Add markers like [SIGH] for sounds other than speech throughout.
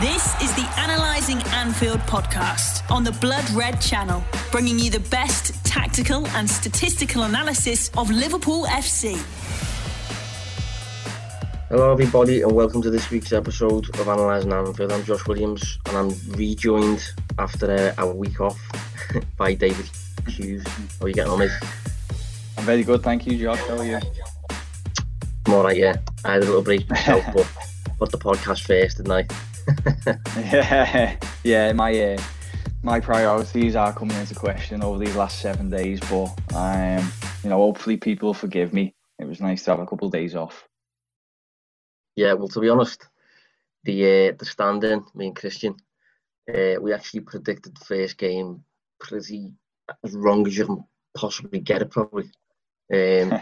This is the Analyzing Anfield podcast on the Blood Red channel, bringing you the best tactical and statistical analysis of Liverpool FC. Hello, everybody, and welcome to this week's episode of Analysing Anfield. I'm Josh Williams, and I'm rejoined after a, a week off [LAUGHS] by David Hughes. How are you getting on, mate? I'm very good, thank you, Josh. How are you? I'm alright, yeah. I had a little break myself, [LAUGHS] but put the podcast first, didn't I? Yeah, [LAUGHS] yeah. My uh, my priorities are coming into question over these last seven days, but um, you know, hopefully people forgive me. It was nice to have a couple of days off. Yeah, well, to be honest, the uh, the stand-in, me and Christian, uh, we actually predicted the first game pretty as wrong as you can possibly get it, probably. Um,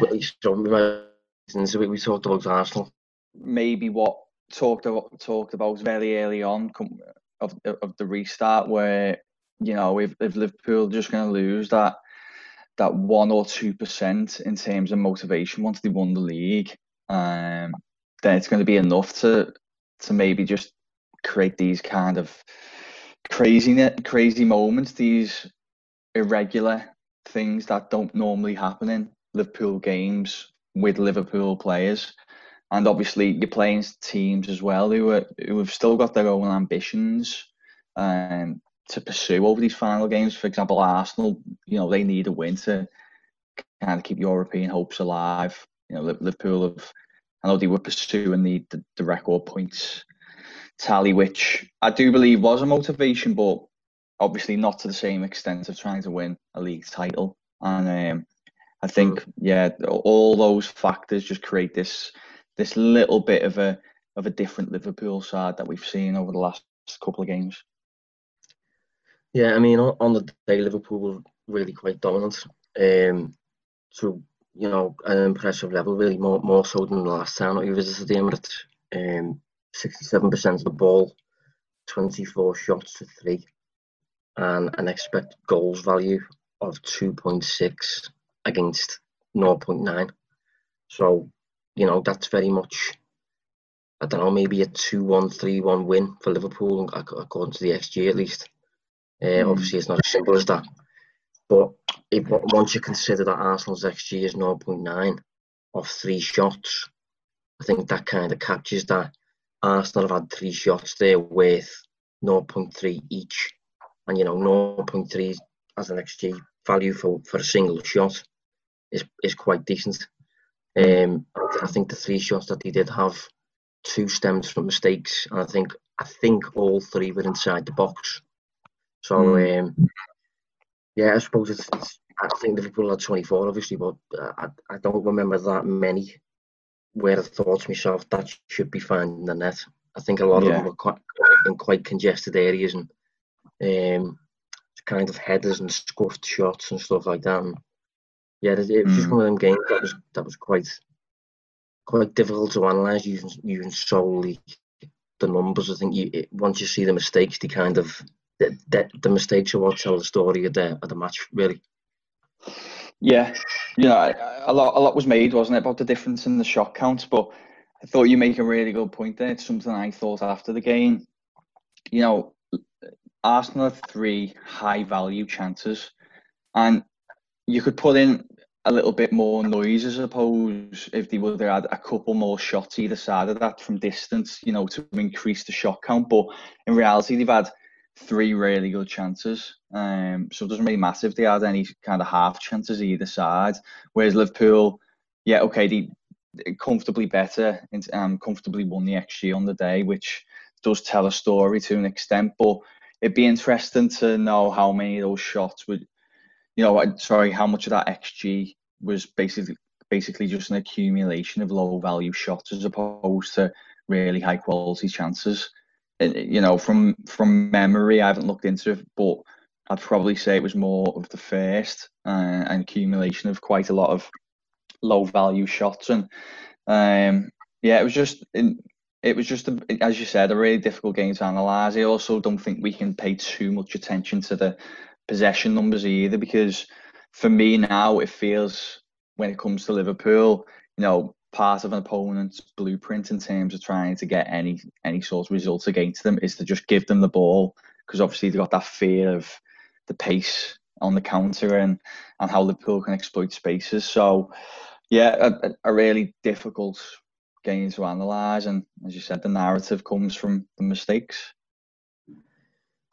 [LAUGHS] so we, we talked about Arsenal. Maybe what talked about, talked about very early on of of the restart, where you know if, if Liverpool just going to lose that that one or two percent in terms of motivation once they won the league, um, then it's going to be enough to to maybe just create these kind of crazy crazy moments, these irregular things that don't normally happen in Liverpool games with Liverpool players and obviously you're playing teams as well who are who have still got their own ambitions um, to pursue over these final games. For example, Arsenal, you know, they need a win to kind of keep European hopes alive. You know, Liverpool have, I know they were pursuing the, the, the record points tally, which I do believe was a motivation, but obviously not to the same extent of trying to win a league title. And um, I think, yeah, all those factors just create this this little bit of a of a different Liverpool side that we've seen over the last couple of games. Yeah, I mean, on, the day, Liverpool were really quite dominant. Um, so you know, an impressive level, really more more so than the last time that we visited the Emirates. Um, sixty-seven percent of the ball, twenty-four shots to three, and an expected goals value of two point six against 0.9. So you know, that's very much, I don't know, maybe a 2 1 3 1 win for Liverpool, according to the XG at least. Uh, mm. Obviously, it's not as simple as that. But if, once you consider that Arsenal's XG is 0.9 off three shots, I think that kind of captures that. Arsenal have had three shots there with 0.3 each. And, you know, 0.3 as an XG value for, for a single shot is, is quite decent. Um, I think the three shots that he did have, two stemmed from mistakes, and I think I think all three were inside the box. So mm. um, yeah, I suppose it's, it's, I think Liverpool had 24, obviously, but uh, I, I don't remember that many where I thought to myself that should be finding the net. I think a lot yeah. of them were quite in quite congested areas and um, kind of headers and scuffed shots and stuff like that. And yeah, it, was mm. just one of them games that was that was quite quite difficult to analyse using using solely the numbers. I think you it, once you see the mistakes, they kind of the, the, the mistakes are what tell the story of the of the match, really. Yeah, you know, a lot a lot was made, wasn't it, about the difference in the shot counts? But I thought you make a really good point there. It's something I thought after the game. You know, Arsenal have three high value chances, and you could put in a little bit more noise, I suppose, if they would have had a couple more shots either side of that from distance, you know, to increase the shot count. But in reality, they've had three really good chances. Um, so it doesn't really matter if they had any kind of half chances either side. Whereas Liverpool, yeah, okay, they comfortably better and um, comfortably won the XG on the day, which does tell a story to an extent. But it'd be interesting to know how many of those shots would you know, sorry, how much of that XG was basically basically just an accumulation of low value shots as opposed to really high quality chances. And, you know, from from memory, I haven't looked into it, but I'd probably say it was more of the first uh, an accumulation of quite a lot of low value shots, and um, yeah, it was just it was just as you said a really difficult game to analyse. I also don't think we can pay too much attention to the possession numbers either because for me now it feels when it comes to Liverpool, you know, part of an opponent's blueprint in terms of trying to get any any sort of results against them is to just give them the ball because obviously they've got that fear of the pace on the counter and and how Liverpool can exploit spaces. So yeah, a, a really difficult game to analyse, and as you said, the narrative comes from the mistakes.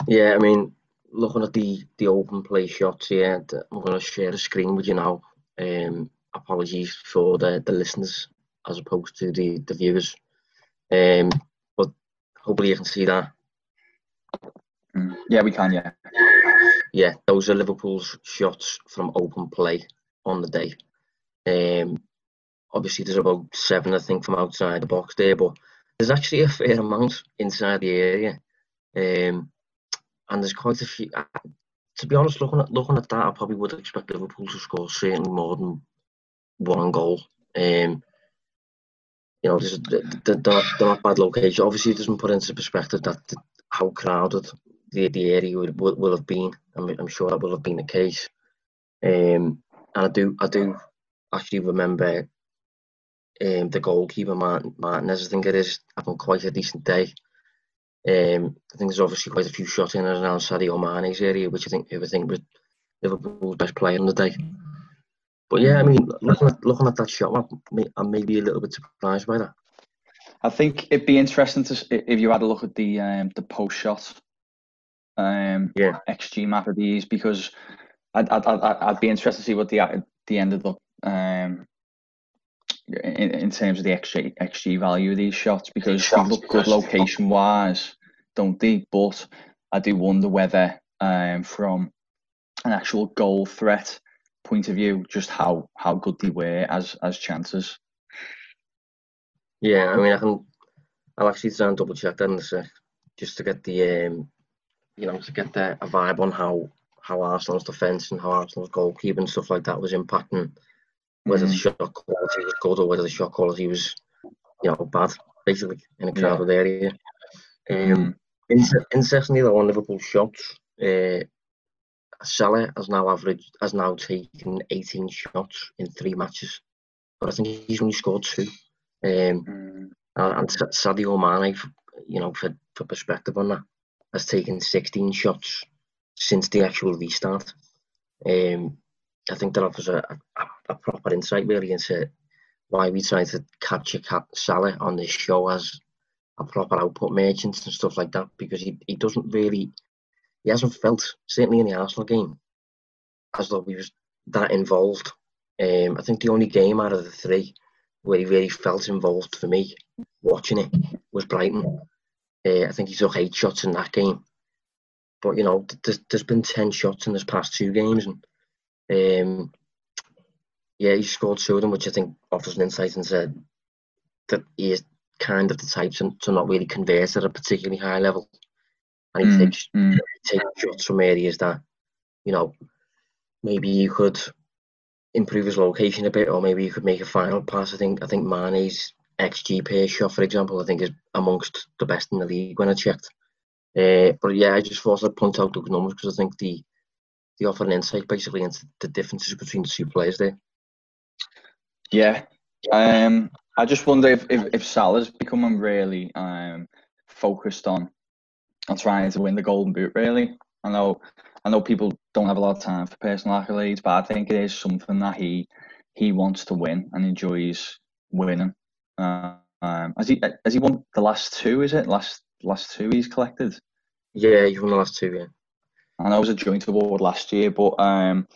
Yeah, I mean, looking at the the open play shots here, I'm going to share the screen with you now. Um, apologies for the, the listeners as opposed to the, the viewers. Um, but hopefully you can see that. Mm. Yeah, we can, yeah. Yeah, those are Liverpool's shots from open play on the day. Um, obviously, there's about seven, I think, from outside the box there, but there's actually a fair amount inside the area. Um, and there's quite a few. To be honest, looking at looking at that, I probably would expect Liverpool to score certainly more than one goal. Um, you know, there's, they're, they're, not bad location. Obviously, it doesn't put into perspective that how crowded the, the area would, will, will have been. I'm, I'm sure that will have been the case. Um, and I do, I do actually remember um, the goalkeeper Martin, Martinez. I think it is having quite a decent day. Um, I think there's obviously quite a few shots in and around Sadio Mane's area, which I think I think was Liverpool's best player on the day. But yeah, I mean, looking at, looking at that shot, I'm maybe a little bit surprised by that. I think it'd be interesting to if you had a look at the um, the post shot, um, yeah, XG map of these because I'd, I'd, I'd, I'd be interested to see what the the ended up um, in, in terms of the XG XG value of these shots because they look good location wise, don't they? But I do wonder whether um, from an actual goal threat point of view, just how how good they were as as chances. Yeah, I mean, I can. I'll actually try and double check a sec, just to get the um, you know, to get the, a vibe on how how Arsenal's defence and how Arsenal's goalkeeping and stuff like that was impacting whether mm. the shot quality was good or whether the shot quality was, you know, bad, basically in a crowded yeah. area. Um, mm. interestingly, though, on Liverpool shots, uh, Salah has now averaged has now taken 18 shots in three matches, but I think he's only scored two. Um, mm. And Sadio Mane, you know, for, for perspective on that, has taken 16 shots since the actual restart. Um, I think that offers a, a, proper insight really into why we try to capture Cap Salah on this show as a proper output merchant and stuff like that because he, he doesn't really he hasn't felt, certainly in the Arsenal game, as though he was that involved. Um, I think the only game out of the three where he really felt involved for me watching it was Brighton. Uh, I think he took eight shots in that game. But, you know, there's, there's been 10 shots in his past two games. And um, yeah, he scored two of them, which I think offers an insight into that he is kind of the type to, to not really convert at a particularly high level and he mm, takes mm. take shots from areas that you know maybe you could improve his location a bit, or maybe you could make a final pass. I think I think Mane's xG per shot, for example, I think is amongst the best in the league when I checked. Uh, but yeah, I just thought I'd point out those numbers because I think the they offer an insight basically into the differences between the two players there. Yeah, um, I just wonder if if, if Salah's becoming really um, focused on on trying to win the Golden Boot. Really, I know I know people don't have a lot of time for personal accolades, but I think it is something that he he wants to win and enjoys winning. Uh, um, has he has he won the last two? Is it last last two he's collected? Yeah, he won the last two. Yeah, I know it was a joint award last year, but um,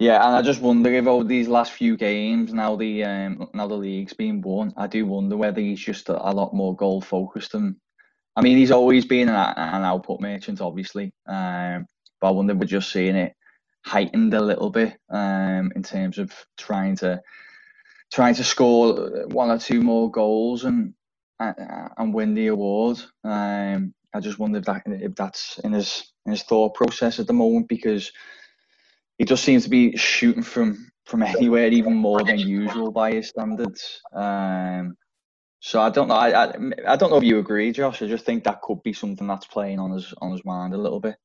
yeah, and I just wonder if over these last few games, now the um, now the league's been won, I do wonder whether he's just a, a lot more goal focused and I mean, he's always been an, an output merchant, obviously. Um, but I wonder we're just seeing it heightened a little bit um, in terms of trying to trying to score one or two more goals and and win the award. Um, I just wonder if that if that's in his in his thought process at the moment because he just seems to be shooting from from anywhere even more than usual by his standards. Um, so I don't know. I, I, I don't know if you agree, Josh. I just think that could be something that's playing on his on his mind a little bit.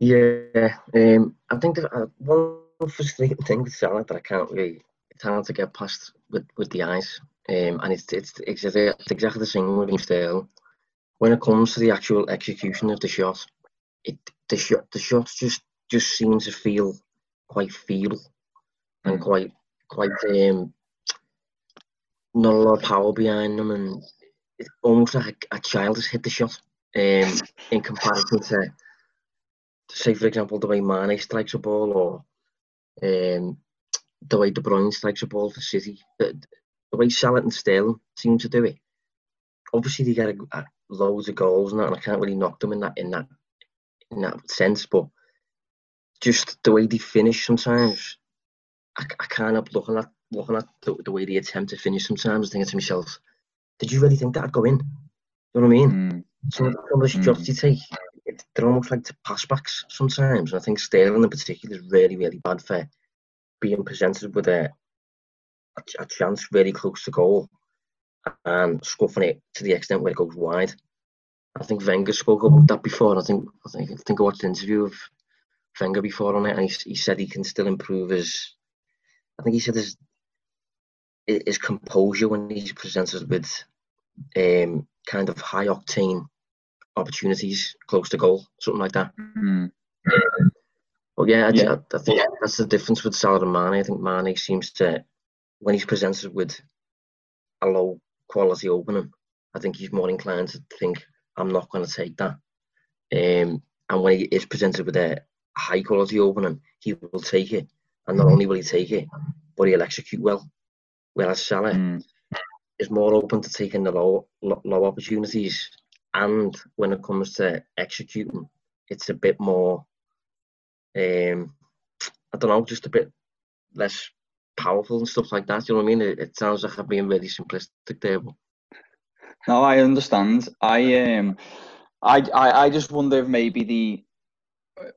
Yeah, um, I think that uh, one frustrating [LAUGHS] thing with Salah that I can't really talent to get past with, with the eyes. Um, and it's, it's, it's, it's exactly the same with Stale. When it comes to the actual execution of the shot, it the shot the shots just just seems to feel quite feeble and mm. quite quite um, not a lot of power behind them, and it's almost like a, a child has hit the shot. Um, in comparison to, say, for example, the way Mane strikes a ball, or um, the way De Bruyne strikes a ball for City, the, the way Salah and Sterling seem to do it. Obviously, they get a, a loads of goals and that, and I can't really knock them in that in that in that sense, but just the way they finish sometimes, I, I can't help looking at looking at the, the, way they attempt to finish sometimes, thinking to myself, did you really think that'd go in? You know what I mean? Mm. Some of the shots mm. you take, it, they're almost like to passbacks sometimes. And I think Sterling in particular is really, really bad for being presented with a, a, a chance really close to goal and scuffing it to the extent where it goes wide. I think Wenger spoke about that before. I think I think I think I watched an interview of Wenger before on it, and he, he said he can still improve his. I think he said his his composure when he's presented with um, kind of high octane opportunities close to goal, something like that. Mm-hmm. but yeah, I, yeah. I, I, think that's the difference with Salah and Mane. I think Mane seems to, when he's presented with a low quality opening, I think he's more inclined to think, I'm not going to take that. Um, and when he is presented with a high quality opening, he will take it. And not only will he take it, but he'll execute well. Whereas Salah mm. is more open to taking the low, low opportunities. And when it comes to executing, it's a bit more, um, I don't know, just a bit less powerful and stuff like that. You know what I mean? It, it sounds like I'm being really simplistic there. But... No, I understand. I um, I, I I just wonder if maybe the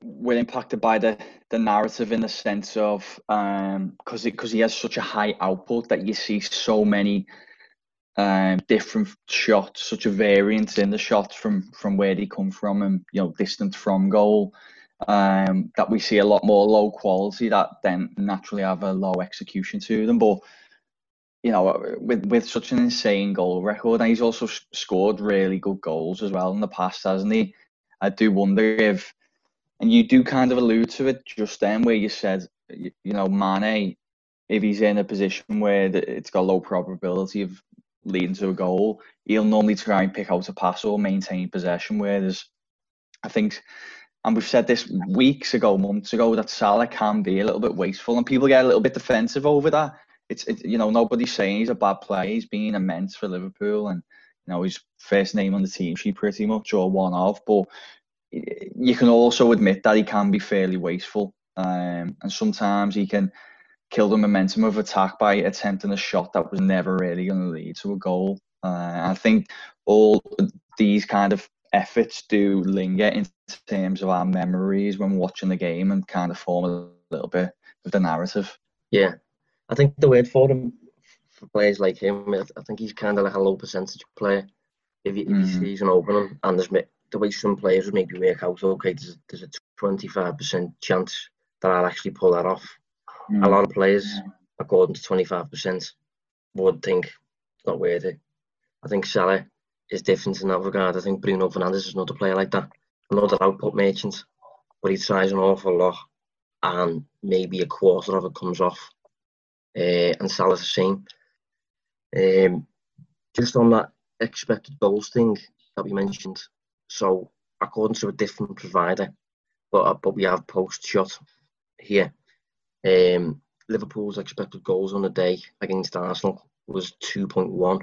we're impacted by the the narrative in the sense of um because because he has such a high output that you see so many um different shots, such a variance in the shots from from where they come from and you know distance from goal. Um, that we see a lot more low quality that then naturally have a low execution to them, but you know, with with such an insane goal record, and he's also scored really good goals as well in the past, hasn't he? I do wonder if, and you do kind of allude to it just then, where you said, you, you know, Mane, if he's in a position where it's got low probability of leading to a goal, he'll normally try and pick out a pass or maintain possession. Whereas, I think, and we've said this weeks ago, months ago, that Salah can be a little bit wasteful, and people get a little bit defensive over that it's it, you know nobody's saying he's a bad player. He's been immense for Liverpool, and you know he's first name on the team sheet pretty much or one of. But you can also admit that he can be fairly wasteful, um, and sometimes he can kill the momentum of attack by attempting a shot that was never really going to lead to a goal. Uh, I think all these kind of efforts do linger in terms of our memories when watching the game and kind of form a little bit of the narrative. Yeah, I think the word for him for players like him, I think he's kind of like a low percentage player. If he, mm. if he sees an opening and there's the way some players would maybe work out, okay, there's, there's a 25% chance that I'll actually pull that off. Mm. A lot of players, according to 25%, would think it's not worth it. I think Salah is different in that regard. I think Bruno Fernandes is another player like that, another output merchant, but he tries an awful lot and maybe a quarter of it comes off uh, and Salah's the same. Um, just on that expected goals thing that we mentioned, so according to a different provider, but uh, but we have post shot here. Um, Liverpool's expected goals on the day against Arsenal was 2.1,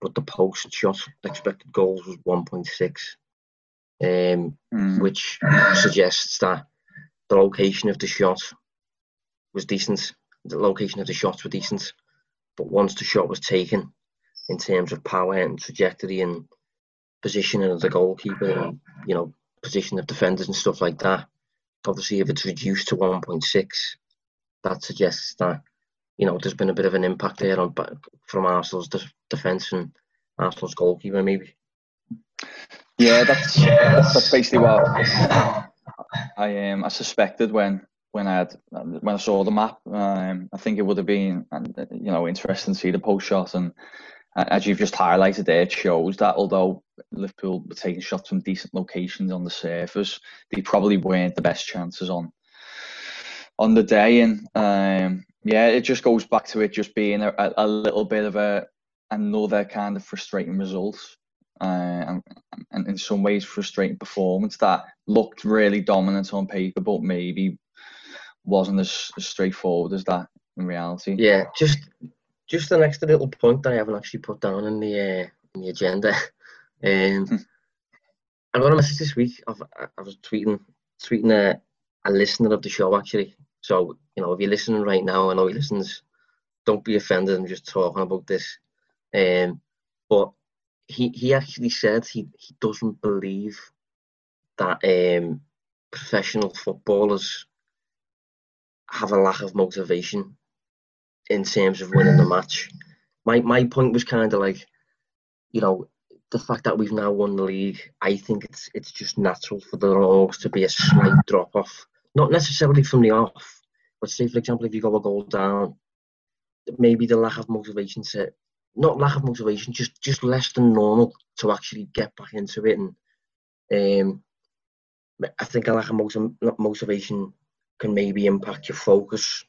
but the post shot expected goals was 1.6, um, mm. which suggests that the location of the shot was decent the location of the shots were decent, but once the shot was taken, in terms of power and trajectory and positioning of the goalkeeper and you know position of defenders and stuff like that, obviously if it's reduced to 1.6, that suggests that you know there's been a bit of an impact there on from Arsenal's de- defence and Arsenal's goalkeeper maybe. Yeah, that's that's basically what I um I suspected when when I had when I saw the map. Um, I think it would have been you know interesting to see the post shot, and as you've just highlighted there, it shows that although Liverpool were taking shots from decent locations on the surface, they probably weren't the best chances on on the day. And um, yeah, it just goes back to it just being a, a little bit of a another kind of frustrating result. Uh, and, and in some ways frustrating performance that looked really dominant on paper, but maybe wasn't as, as straightforward as that in reality. Yeah, just just an extra little point that I haven't actually put down in the uh, in the agenda. [LAUGHS] Um, hmm. I got a message this week. Of, I was tweeting tweeting a, a listener of the show actually. So you know, if you're listening right now, I know he listens. Don't be offended. I'm just talking about this. Um, but he he actually said he he doesn't believe that um, professional footballers have a lack of motivation in terms of winning the match. My my point was kind of like, you know, the fact that we've now won the league. I think it's it's just natural for the almost to be a slight drop off, not necessarily from the off, but say for example, if you go a goal down, maybe the lack of motivation to not lack of motivation, just just less than normal to actually get back into it. And um, I think a lack of motiv- motivation can maybe impact your focus.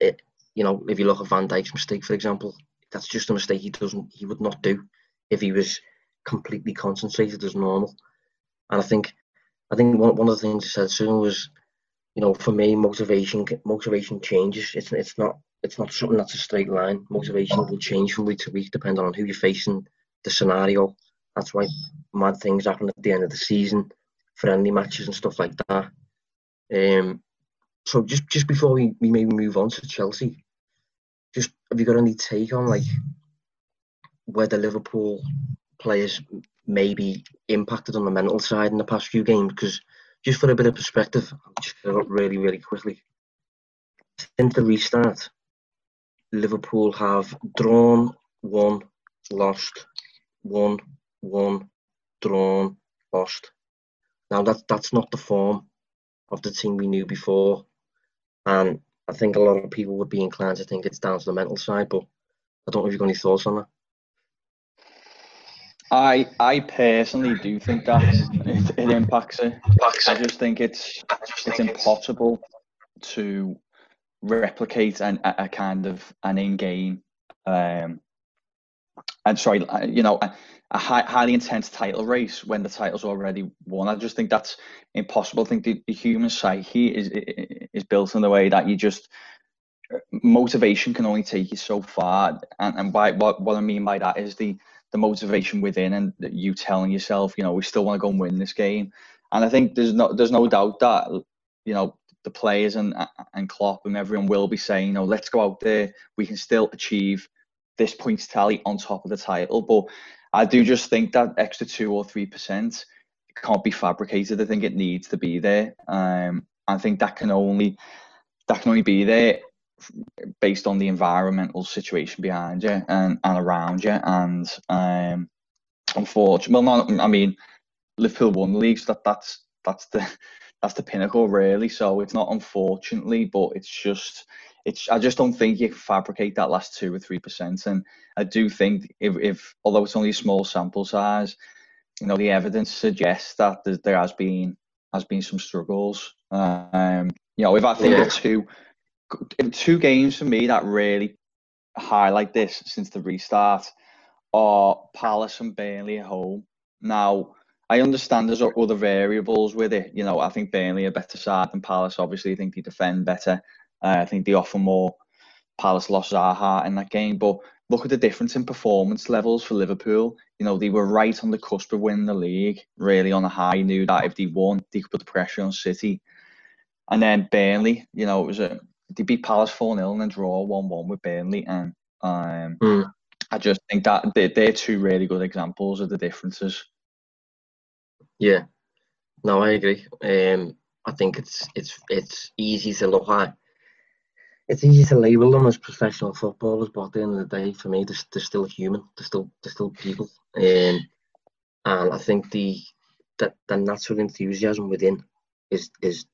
It, you know, if you look at Van Dijk's mistake, for example, that's just a mistake he doesn't, he would not do if he was completely concentrated as normal. And I think, I think one, one of the things he said soon was, you know, for me, motivation motivation changes. It's it's not it's not something that's a straight line. Motivation will change from week to week depending on who you're facing, the scenario. That's why mad things happen at the end of the season, friendly matches and stuff like that. Um, so just just before we, we maybe move on to Chelsea, just have you got any take on like whether Liverpool players maybe impacted on the mental side in the past few games? Because just for a bit of perspective, I'll just get up really, really quickly. Since the restart, Liverpool have drawn, one, lost, one, won, drawn, lost. Now that that's not the form of the team we knew before. And I think a lot of people would be inclined to think it's down to the mental side, but I don't know if you've got any thoughts on that. I I personally do think that it, it impacts it. I just think it's it's impossible to replicate an, a, kind of an in-game um and sorry you know a, high, highly intense title race when the title's already won i just think that's impossible i think the, the human psyche is is built in the way that you just motivation can only take you so far and, and by what, what i mean by that is the the motivation within and you telling yourself you know we still want to go and win this game and i think there's no there's no doubt that you know the players and and Klopp and everyone will be saying, you know, let's go out there. We can still achieve this points tally on top of the title. But I do just think that extra two or three percent can't be fabricated. I think it needs to be there. Um, I think that can only that can only be there based on the environmental situation behind you and, and around you. And um, unfortunately, well, not I mean, Liverpool won the league. So that that's that's the [LAUGHS] that's the pinnacle really. So it's not unfortunately, but it's just it's I just don't think you can fabricate that last two or three percent. And I do think if, if although it's only a small sample size, you know the evidence suggests that there has been has been some struggles. Um, you know, if I think yeah. of two two games for me that really highlight this since the restart are Palace and Burnley at home. Now I understand there's other variables with it. You know, I think Burnley are better side than Palace. Obviously, I think they defend better. Uh, I think they offer more. Palace lost Zaha in that game, but look at the difference in performance levels for Liverpool. You know, they were right on the cusp of winning the league, really on a high. Knew that if they won, they could put the pressure on City. And then Burnley, you know, it was a they beat Palace 4 0 and then draw 1 1 with Burnley. And um, mm. I just think that they're, they're two really good examples of the differences. Yeah, no, I agree. Um, I think it's it's it's easy to look at. It's easy to label them as professional footballers, but at the end of the day, for me, they're, they're still human. They're still they're still people. Um, and I think the that the natural enthusiasm within is is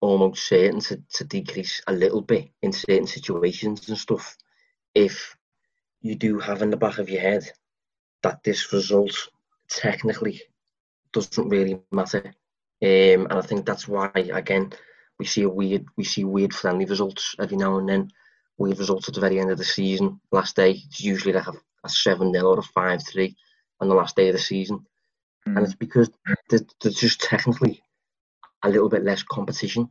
almost certain to, to decrease a little bit in certain situations and stuff if you do have in the back of your head that this result technically doesn't really matter. Um, and I think that's why again we see a weird we see weird friendly results every now and then. Weird results at the very end of the season. Last day it's usually like a, a seven 0 or a five three on the last day of the season, mm. and hmm. it's because there's just technically a little bit less competition.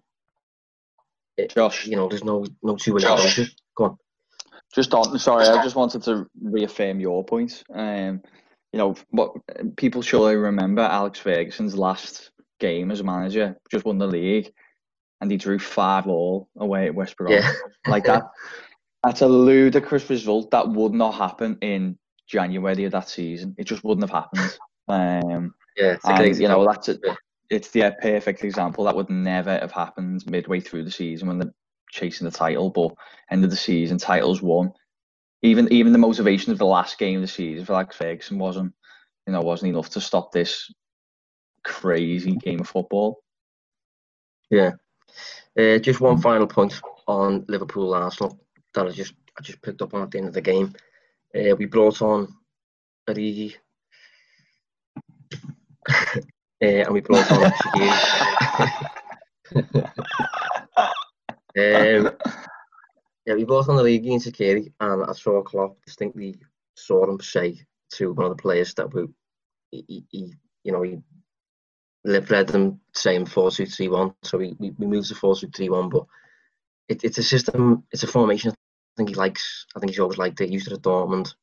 Josh, you know, there's no no two way about it. Go on. Just on, sorry, I just wanted to reaffirm your point. Um, you know, what people surely remember Alex Ferguson's last game as a manager, just won the league, and he drew five all away at West Brom. Yeah. [LAUGHS] like that. That's a ludicrous result. That would not happen in January of that season. It just wouldn't have happened. Um, yeah, and, you know that's a, it's the perfect example. That would never have happened midway through the season when they're chasing the title. But end of the season, titles won. Even even the motivation of the last game of the season for like Ferguson wasn't, you know, wasn't enough to stop this crazy game of football. Yeah. Uh, just one final point on Liverpool Arsenal that I just I just picked up on at the end of the game. Uh, we brought on Origi [LAUGHS] uh, and we brought on [LAUGHS] um, yeah, we brought on the league in Shaqiri, and I saw Klopp distinctly saw him say to one of the players that we, he, he you know, he led them saying 4 2 3 1. So we, we, we moved to 4 2 3 1, but it, it's a system, it's a formation I think he likes. I think he's always liked it. He used it at Dortmund.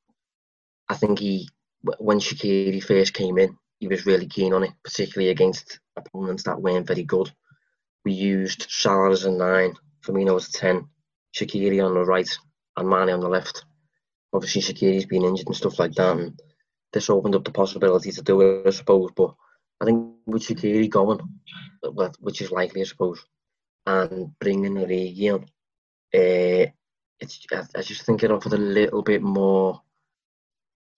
I think he, when Shaqiri first came in, he was really keen on it, particularly against opponents that weren't very good. We used Salah as a nine, Firmino as a ten, Shaqiri on the right, and Mane on the left. Obviously, Shaqiri's been injured and stuff like that, and this opened up the possibility to do it, I suppose. But I think with Shaqiri going, which is likely, I suppose, and bringing Origi on, uh, it's I just think it offered a little bit more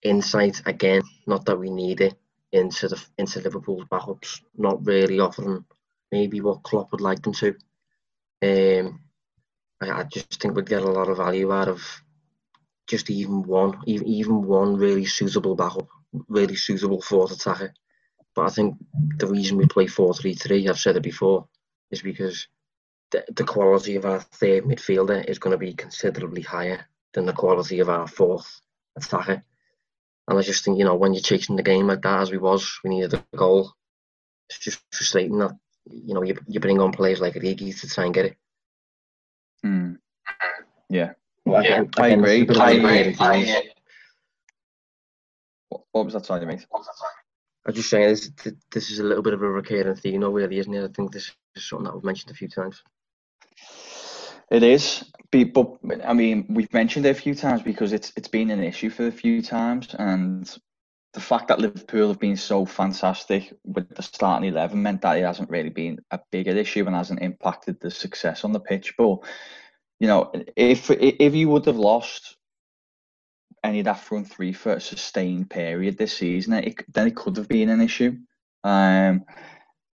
insight again. Not that we need it, into the into Liverpool's backups, not really offering maybe what Klopp would like them to. Um, I, I just think we'd get a lot of value out of just even one, even even one really suitable backup, really suitable fourth attacker. But I think the reason we play four three three, I've said it before, is because the, the quality of our third midfielder is going to be considerably higher than the quality of our fourth attacker. And I just think, you know, when you're chasing the game like that, as we was, we needed a goal. It's just frustrating that, you know, you, you bring on players like Origi to try and get it. Mm. Yeah. Well, yeah. I, I, agree. I agree. I agree. What, what was that sorry, mate? I was just saying this, this is a little bit of a recurring theme, really, isn't it? I think this is something that we've mentioned a few times. It is, but I mean, we've mentioned it a few times because it's it's been an issue for a few times, and the fact that Liverpool have been so fantastic with the starting eleven meant that it hasn't really been a bigger issue and hasn't impacted the success on the pitch. But you know, if if you would have lost any of that front three for a sustained period this season, it, then it could have been an issue. Um,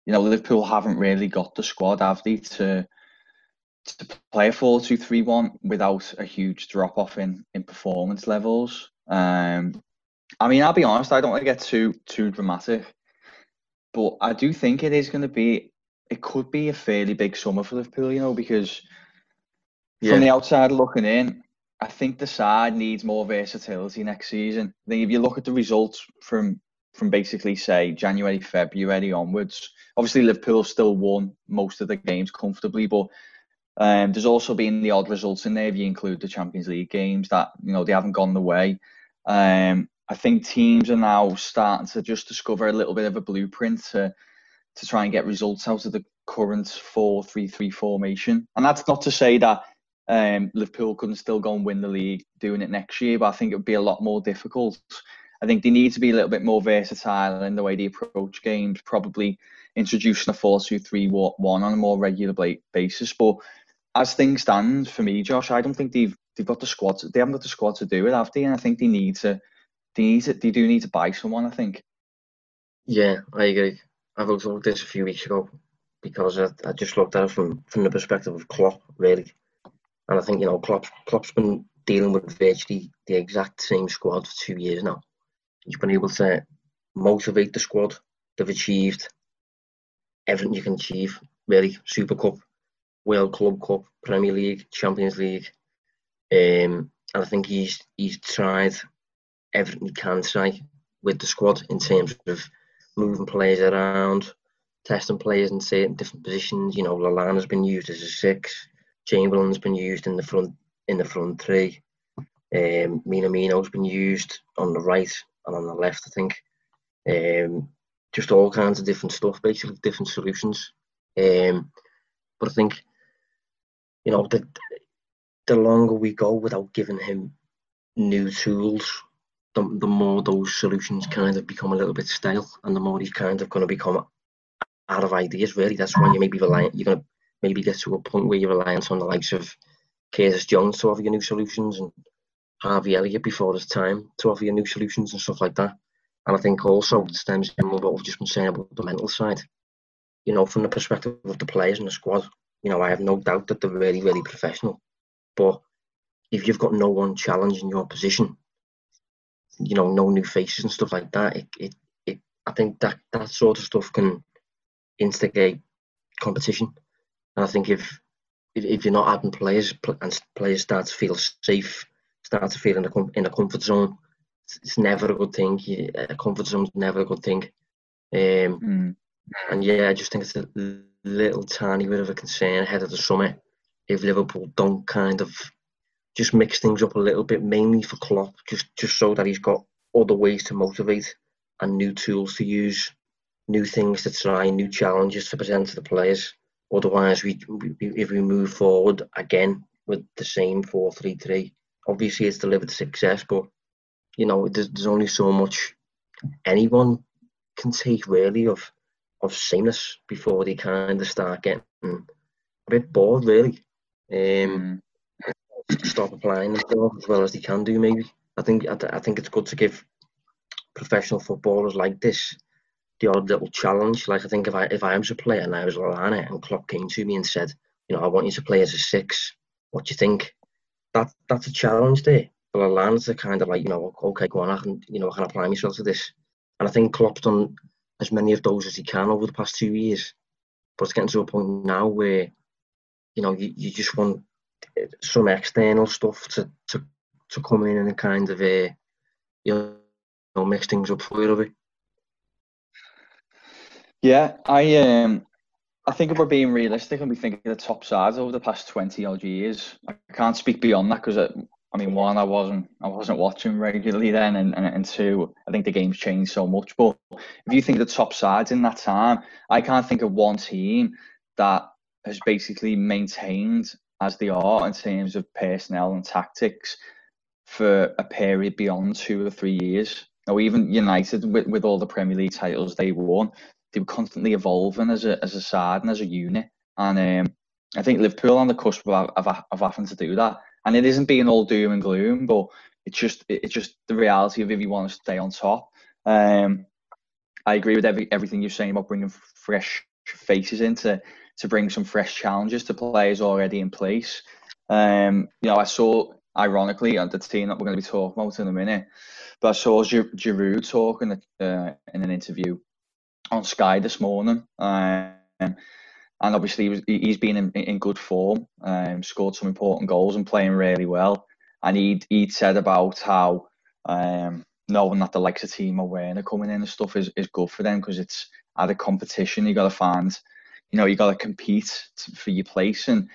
you know, Liverpool haven't really got the squad, have they, to to play a 4 2 3 1 without a huge drop off in, in performance levels. Um, I mean, I'll be honest, I don't want to get too too dramatic, but I do think it is going to be, it could be a fairly big summer for Liverpool, you know, because yeah. from the outside looking in, I think the side needs more versatility next season. I think if you look at the results from from basically say January, February onwards, obviously Liverpool still won most of the games comfortably, but um, there's also been the odd results in there if you include the Champions League games that you know they haven't gone the way. Um, I think teams are now starting to just discover a little bit of a blueprint to to try and get results out of the current four-three-three formation. And that's not to say that um, Liverpool couldn't still go and win the league doing it next year, but I think it would be a lot more difficult. I think they need to be a little bit more versatile in the way they approach games, probably introducing a 4 2 3 1 on a more regular basis. But as things stand for me, Josh, I don't think they've they've got the squad. To, they haven't got the squad to do it, have they? And I think they need to. They need to. They do need to buy someone. I think. Yeah, I agree. I wrote about this a few weeks ago. because I, I just looked at it from, from the perspective of Klopp, really. And I think, you know, Klopp, Klopp's been dealing with virtually the exact same squad for two years now. He's been able to motivate the squad. They've achieved everything you can achieve, really. Super Cup, World Club Cup, Premier League, Champions League. Um, and I think he's he's tried everything he can try with the squad in terms of moving players around, testing players in certain different positions. You know, Lallana's been used as a six, Chamberlain's been used in the front in the front three. Um, Minamino's been used on the right and on the left, I think. Um, just all kinds of different stuff, basically different solutions. Um, but I think, you know, the the longer we go without giving him new tools, the, the more those solutions kind of become a little bit stale, and the more he's kind of going to become out of ideas. Really, that's when you maybe relying. You're going to maybe get to a point where you're reliant on the likes of Curtis Jones to offer you new solutions and Harvey Elliott before his time to offer you new solutions and stuff like that. And I think also it stems from what we've just been saying about the mental side. You know, from the perspective of the players and the squad, you know, I have no doubt that they're really, really professional. But if you've got no one challenging your position, you know, no new faces and stuff like that, it, it, it I think that that sort of stuff can instigate competition. And I think if if, if you're not adding players and players start to feel safe, start to feel in a in a comfort zone, it's, it's never a good thing. A comfort zone is never a good thing. Um, mm. And yeah, I just think it's a little tiny bit of a concern ahead of the summer if Liverpool don't kind of just mix things up a little bit, mainly for Klopp, just just so that he's got other ways to motivate and new tools to use, new things to try, new challenges to present to the players. Otherwise, we, we if we move forward again with the same four three three, obviously it's delivered success, but you know there's, there's only so much anyone can take really of of sameness before they kind of start getting a bit bored, really. Um, mm. Stop applying themselves as well as they can do, maybe. I think I, I think it's good to give professional footballers like this the odd little challenge. Like I think if I if I was a player and I was Lallana and Klopp came to me and said, you know, I want you to play as a six. What do you think? That that's a challenge there. But Lallana's the kind of like, you know, okay, go on, I can, you know, I can apply myself to this. And I think Klopp's done as many of those as he can over the past two years. But it's getting to a point now where, you know, you, you just want some external stuff to, to, to come in and kind of, uh, you know, mix things up for you a bit. Yeah, I um, I think if we're being realistic and we think of the top sides over the past twenty odd years, I can't speak beyond that because uh, I mean, one, I wasn't I wasn't watching regularly then, and, and, and two, I think the game's changed so much. But if you think of the top sides in that time, I can't think of one team that has basically maintained as they are in terms of personnel and tactics for a period beyond two or three years. Or even United with, with all the Premier League titles they won, they were constantly evolving as a as a side and as a unit. And um, I think Liverpool on the cusp of, of, of having to do that. And it isn't being all doom and gloom, but it's just it's just the reality of if you want to stay on top. Um, I agree with every, everything you're saying about bringing fresh faces in to, to bring some fresh challenges to players already in place. Um, you know, I saw ironically on the team that we're going to be talking about in a minute, but I saw Giroud talking uh, in an interview on Sky this morning. Um, and obviously he was, he's been in, in good form, um, scored some important goals and playing really well. And he'd, he'd said about how um, knowing that the likes of Timo Werner coming in and stuff is, is good for them because it's at a competition. You got to find, you know, you got to compete for your place. And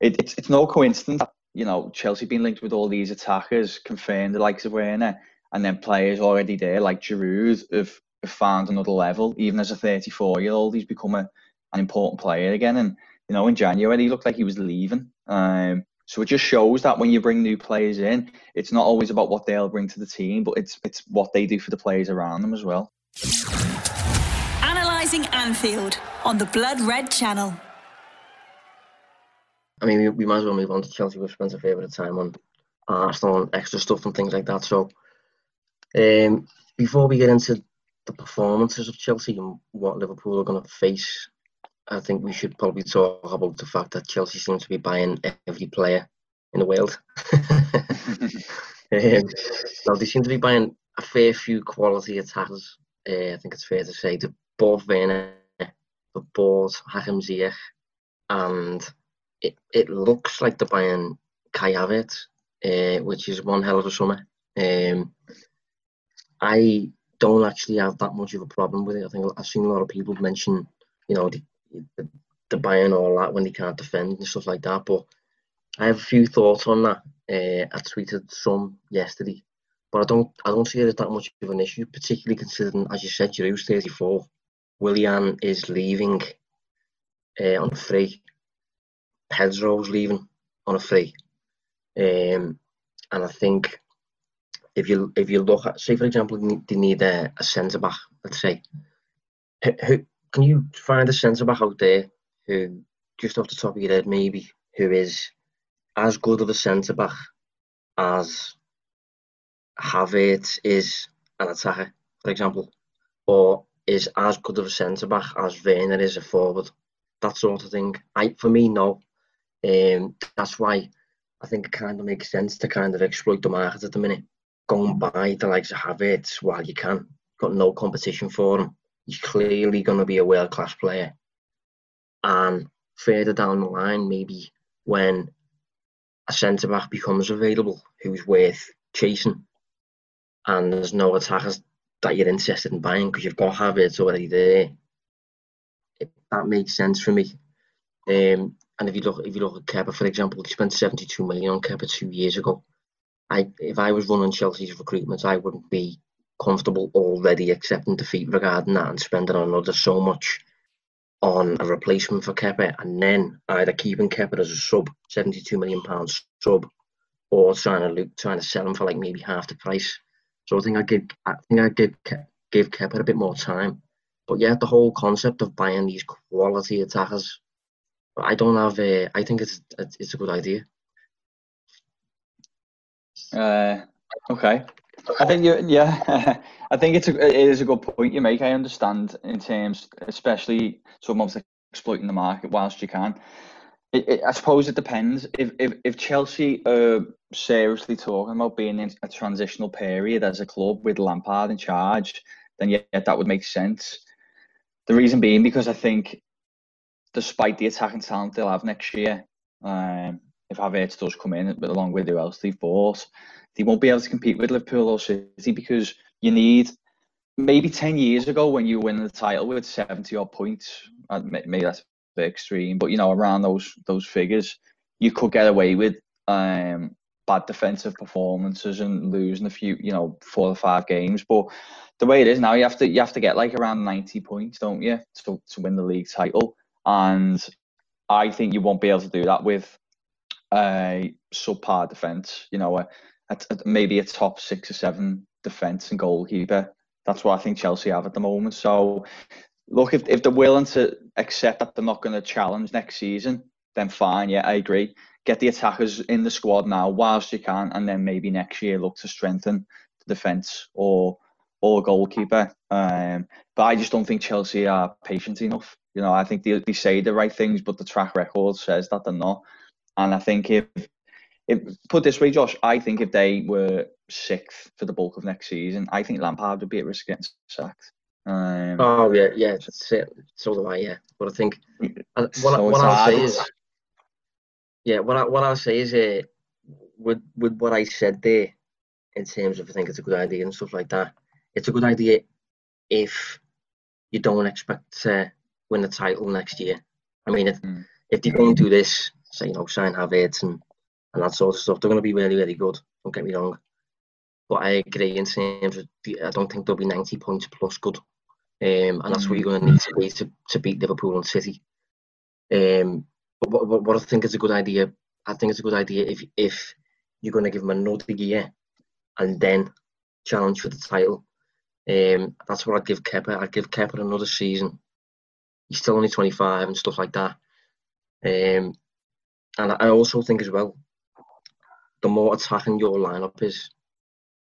it, it's, it's no coincidence that, you know, Chelsea being linked with all these attackers, confirmed the likes of Werner, and then players already there like Giroud have found another level. Even as a 34 year old, he's become a, an important player again. And you know, in January he looked like he was leaving. Um, so it just shows that when you bring new players in, it's not always about what they'll bring to the team, but it's it's what they do for the players around them as well. Analyzing Anfield on the Blood Red Channel. I mean, we, we might as well move on to Chelsea. We've spent a fair bit of time on Arsenal and extra stuff and things like that. So, um, before we get into the performances of Chelsea and what Liverpool are going to face I think we should probably talk about the fact that Chelsea seems to be buying every player in the world. [LAUGHS] um, now they seem to be buying a fair few quality attackers. Uh, I think it's fair to say they bought Werner, they bought Hakim Ziyech, and it, it looks like they're buying Kai Havertz, uh, which is one hell of a summer. Um, I don't actually have that much of a problem with it. I think I've seen a lot of people mention, you know, the, the, the buying all that when they can't defend and stuff like that. But I have a few thoughts on that. Uh, I tweeted some yesterday, but I don't I don't see it as that much of an issue, particularly considering, as you said, Giroud's 34. Willian is leaving uh, on free. Pedro's leaving on a free. Um, and I think if you if you look at, say for example, they need a, a centre back. Let's say, who, who can you find a centre back out there who, just off the top of your head, maybe who is as good of a centre back as Havertz is an attacker, for example, or is as good of a centre back as Werner is a forward, that sort of thing. I for me, no. Um, that's why I think it kind of makes sense to kind of exploit the market at the minute go and buy the likes of Havertz while you can. Got no competition for him. He's clearly going to be a world class player. And further down the line, maybe when a centre back becomes available who's worth chasing, and there's no attackers that you're interested in buying because you've got Havertz already there. It, that makes sense for me. Um, and if you look, if you look at Kepa, for example, he spent 72 million on Kepa two years ago. I if I was running Chelsea's recruitment, I wouldn't be comfortable already accepting defeat regarding that and spending another so much on a replacement for Kepa and then either keeping Kepa as a sub, seventy-two million pounds sub, or trying to look, trying to sell him for like maybe half the price. So I think I give I think I give give Kepa a bit more time. But yeah, the whole concept of buying these quality attackers, I don't have a. I think it's it's a good idea. Uh, okay. I think you, yeah, [LAUGHS] I think it's a, it is a good point you make. I understand in terms, especially someone's exploiting the market whilst you can. It, it, I suppose it depends. If if, if Chelsea are seriously talking about being in a transitional period as a club with Lampard in charge, then yeah, that would make sense. The reason being because I think, despite the attacking talent they'll have next year, um, if Havertz does come in, but along with who else they've bought, they won't be able to compete with Liverpool or City because you need maybe 10 years ago when you win the title with 70 odd points, uh, maybe that's a bit extreme, but you know, around those those figures, you could get away with um, bad defensive performances and losing a few, you know, four or five games. But the way it is now, you have to you have to get like around 90 points, don't you, to, to win the league title. And I think you won't be able to do that with a subpar defence, you know, a, a, maybe a top six or seven defence and goalkeeper. That's what I think Chelsea have at the moment. So, look, if, if they're willing to accept that they're not going to challenge next season, then fine. Yeah, I agree. Get the attackers in the squad now whilst you can, and then maybe next year look to strengthen the defence or or goalkeeper. Um, but I just don't think Chelsea are patient enough. You know, I think they, they say the right things, but the track record says that they're not. And I think if, if put this way, Josh, I think if they were sixth for the bulk of next season, I think Lampard would be at risk of getting sacked. Um, oh yeah, yeah, so, so do I. Yeah, but I think uh, what, so what I'll say is, yeah, what I, what I'll say is, uh, with with what I said there, in terms of I think it's a good idea and stuff like that. It's a good idea if you don't expect to win the title next year. I mean, if, mm. if they don't do this say, you know, sign Havertz and, and that sort of stuff. They're going to be really, really good. Don't get me wrong. But I agree in terms of, the, I don't think they'll be 90 points plus good. Um, and that's what you're going to need to be to, to beat Liverpool and City. Um, but what, what I think is a good idea, I think it's a good idea if if you're going to give them another year and then challenge for the title. Um, that's what I'd give Kepa. I'd give Kepa another season. He's still only 25 and stuff like that. Um, and I also think as well, the more attacking your lineup is,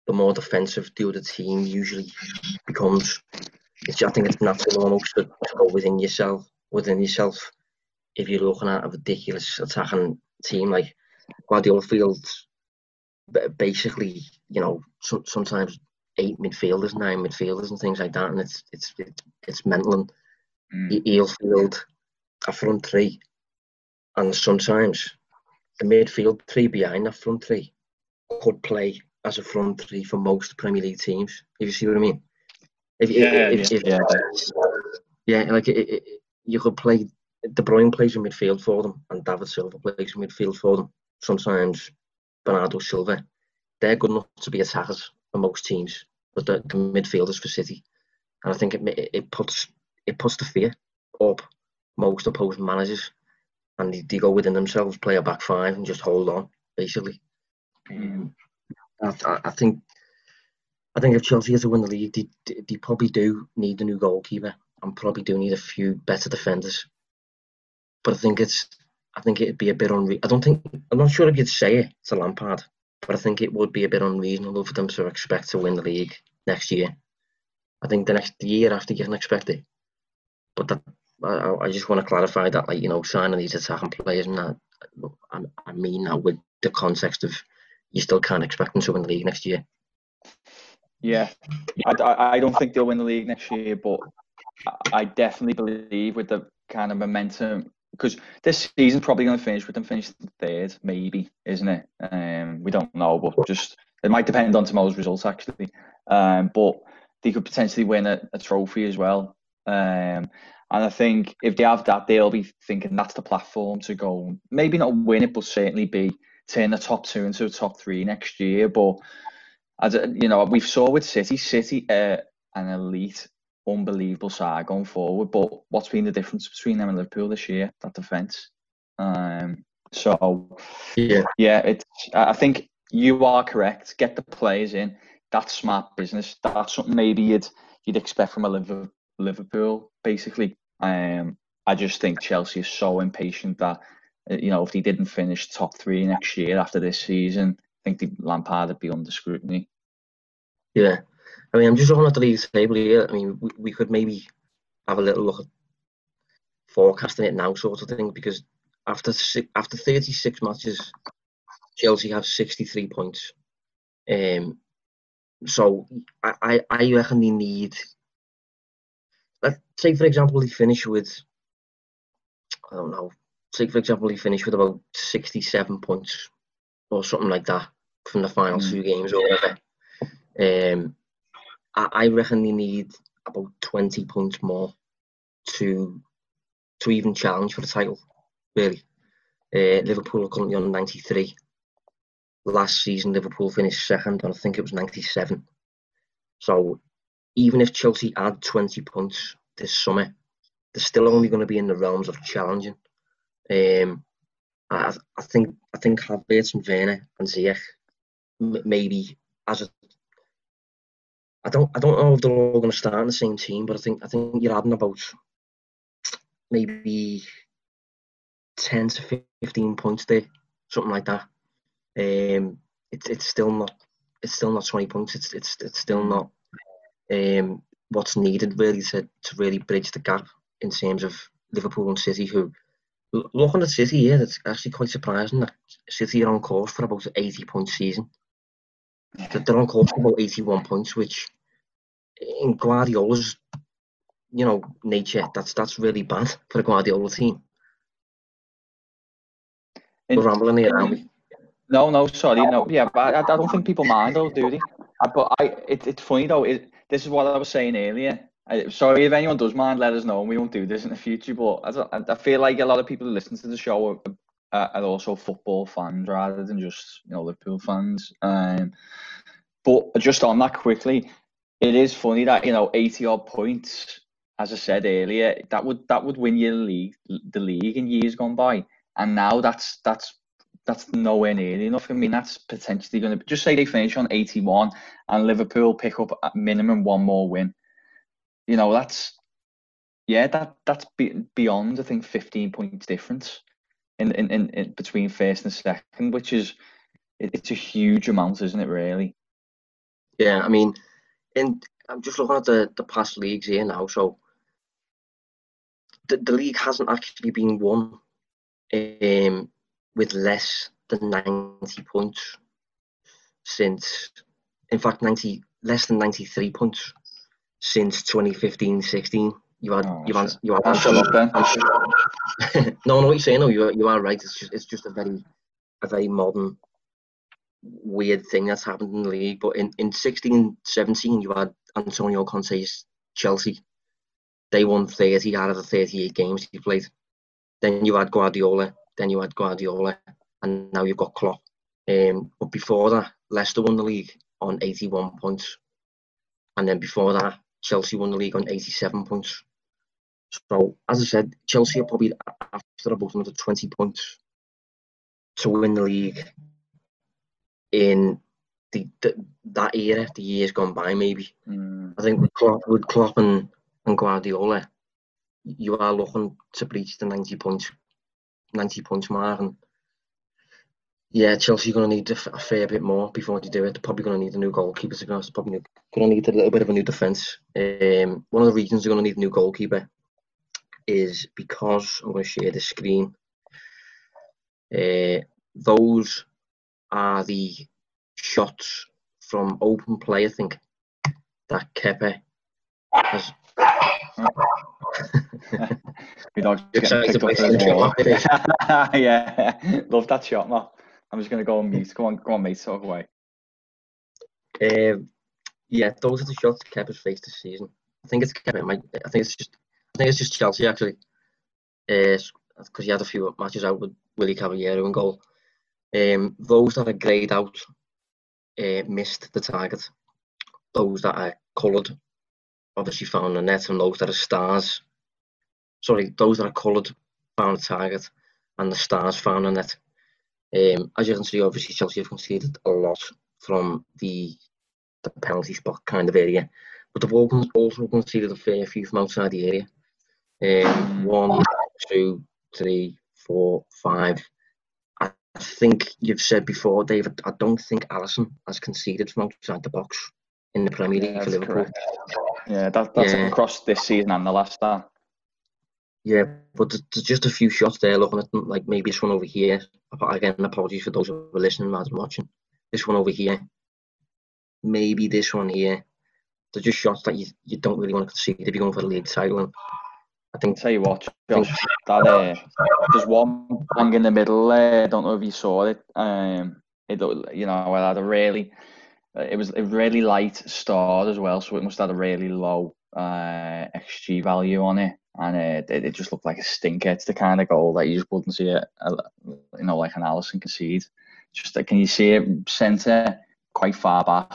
the more defensive the other team usually becomes. It's, I think it's natural almost to, to go within yourself within yourself if you're looking at a ridiculous attacking team like Guardiola Fields. Basically, you know, so, sometimes eight midfielders, nine midfielders, and things like that, and it's it's it's, it's mental. And mm. he'll field a front three, and sometimes the midfield three behind that front three could play as a front three for most Premier League teams. If you see what I mean? If, yeah, if, if, yeah, yeah. yeah, like it, it, you could play. De Bruyne plays in midfield for them, and David Silva plays in midfield for them. Sometimes Bernardo Silva. They're good enough to be attackers for most teams, but the, the midfielders for City, and I think it it puts it puts the fear up most opposing managers, and they, they go within themselves, play a back five, and just hold on, basically. Um, I, I, think I think if Chelsea is to win the league, they, they probably do need a new goalkeeper and probably do need a few better defenders. But I think it's I think it'd be a bit unreasonable. I don't think I'm not sure if you'd say it to Lampard, but I think it would be a bit unreasonable for them to expect to win the league next year. I think the next year after you can expect it. But that, I, I just want to clarify that, like you know, signing these attacking players and that. I, I mean that with the context of you still can't expect them to win the league next year. Yeah, I, I don't think they'll win the league next year, but I definitely believe with the kind of momentum because this season's probably going to finish with them finishing third, maybe, isn't it? Um, we don't know, but just it might depend on tomorrow's results actually. Um, but they could potentially win a, a trophy as well. Um, and I think if they have that, they'll be thinking that's the platform to go. Maybe not win it, but certainly be turn the top two into a top three next year. But as you know, we've saw with City, City uh, an elite, unbelievable side going forward. But what's been the difference between them and Liverpool this year? That defence. Um, so yeah, yeah, it's. I think you are correct. Get the players in. That's smart business. That's something maybe you'd you'd expect from a Liverpool, basically. Um, I just think Chelsea is so impatient that uh, you know, if they didn't finish top three next year after this season, I think the Lampard would be under scrutiny. Yeah, I mean, I'm just looking at the league table here. I mean, we, we could maybe have a little look at forecasting it now, sort of thing, because after after 36 matches, Chelsea have 63 points. Um, so I, I, I reckon they need. Say, for example, they finish with I don't know say for example he finished with about 67 points or something like that from the final mm. two games or whatever. Um, I, I reckon they need about 20 points more to to even challenge for the title, really. Uh, Liverpool are currently on 93. Last season, Liverpool finished second, and I think it was 97. So, even if Chelsea add 20 points this summer, they're still only going to be in the realms of challenging. Um, I, I think I think Havertz and Werner and Ziyech maybe as a I don't I don't know if they're all going to start in the same team, but I think I think you're adding about maybe ten to fifteen points there, something like that. Um, it's it's still not it's still not twenty points. It's it's it's still not um what's needed really to to really bridge the gap in terms of Liverpool and City, who looking at City, yeah, that's actually quite surprising that City are on course for about 80 point season. They're on course for about 81 points, which in Guardiola's, you know, nature, that's that's really bad for a Guardiola team. We're rambling here, aren't we? No, no, sorry, no, yeah, but I, I don't think people mind though, do they? Uh, but I, it, it's funny though. It, this is what I was saying earlier I, sorry if anyone does mind, let us know. And we won't do this in the future, but I, I feel like a lot of people who listen to the show are, are also football fans rather than just you know Liverpool fans. Um, but just on that quickly, it is funny that you know eighty odd points, as I said earlier, that would that would win you the league, the league in years gone by, and now that's that's that's nowhere near enough. I mean, that's potentially going to just say they finish on 81 and Liverpool pick up at minimum one more win you know that's yeah that that's be, beyond I think 15 points difference in, in, in, in between first and second, which is it, it's a huge amount, isn't it? Really. Yeah, I mean, and I'm just looking at the the past leagues here now. So the, the league hasn't actually been won um, with less than 90 points since, in fact, 90 less than 93 points since 2015-16. You had, Oh, you had, you had. I'll shut up then. no, no, what you're saying, no, you are, you are right. It's just, it's just a very, a very modern, weird thing that's happened in the league. But in, in 16, 17, you had Antonio Conte's Chelsea. They won 30 out of the 38 games he played. Then you had Guardiola. Then you had Guardiola, and now you've got Klopp. Um, but before that, Leicester won the league on 81 points, and then before that, Chelsea won the league on 87 points. So, as I said, Chelsea are probably after about another 20 points to win the league in the, the that era, the years gone by, maybe. Mm, I think with Klopp, with Klopp and, and Guardiola, you are looking to breach the 90 points, 90 points mark. And yeah, Chelsea are going to need a fair bit more before they do it. They're probably going to need a new goalkeeper. To be honest, probably going to need a little bit of a new defence. Um, one of the reasons they're going to need a new goalkeeper is because I'm going to share the screen. Uh, those are the shots from open play, I think, that Kepa has. [LAUGHS] My dog's getting picked up as seeing well. yeah, love that shot, man. I'm just gonna go on mute. Go on, go on, mate. Talk away. Um, yeah, those are the shots Kepa's faced this season. I think it's Kepa. might- I think it's just. I think it's just Chelsea actually. Because he had a few matches out with Willy Caballero in goal. Um, those that are greyed out uh, missed the target. Those that are coloured obviously found the net, and those that are stars. Sorry, those that are coloured found a target, and the stars found a net. Um, as you can see, obviously Chelsea have conceded a lot from the the penalty spot kind of area, but they've also also conceded a fair few from outside the area. Um, one, two, three, four, five. I I think you've said before, David. I don't think Alisson has conceded from outside the box in the Premier League Yeah, for Liverpool. correct. Yeah, that, that's Yeah. across this season and the last start. Yeah, but there's- just a few shots there looking at them, like maybe this one over here. Again, apologies for those who are listening than watching. This one over here. Maybe this one here. They're just shots that you, you don't really want to concede if you're going for the league title. And I think Tell you what, Josh, that uh, there's one bang in the middle there. I don't know if you saw it. Um, it you know, it had a really, it was a really light star as well, so it must have had a really low uh, XG value on it, and uh, it, it just looked like a stinker. It's the kind of goal that you just wouldn't see it, uh, you know, like an Alisson concede. Just uh, can you see it centre quite far back?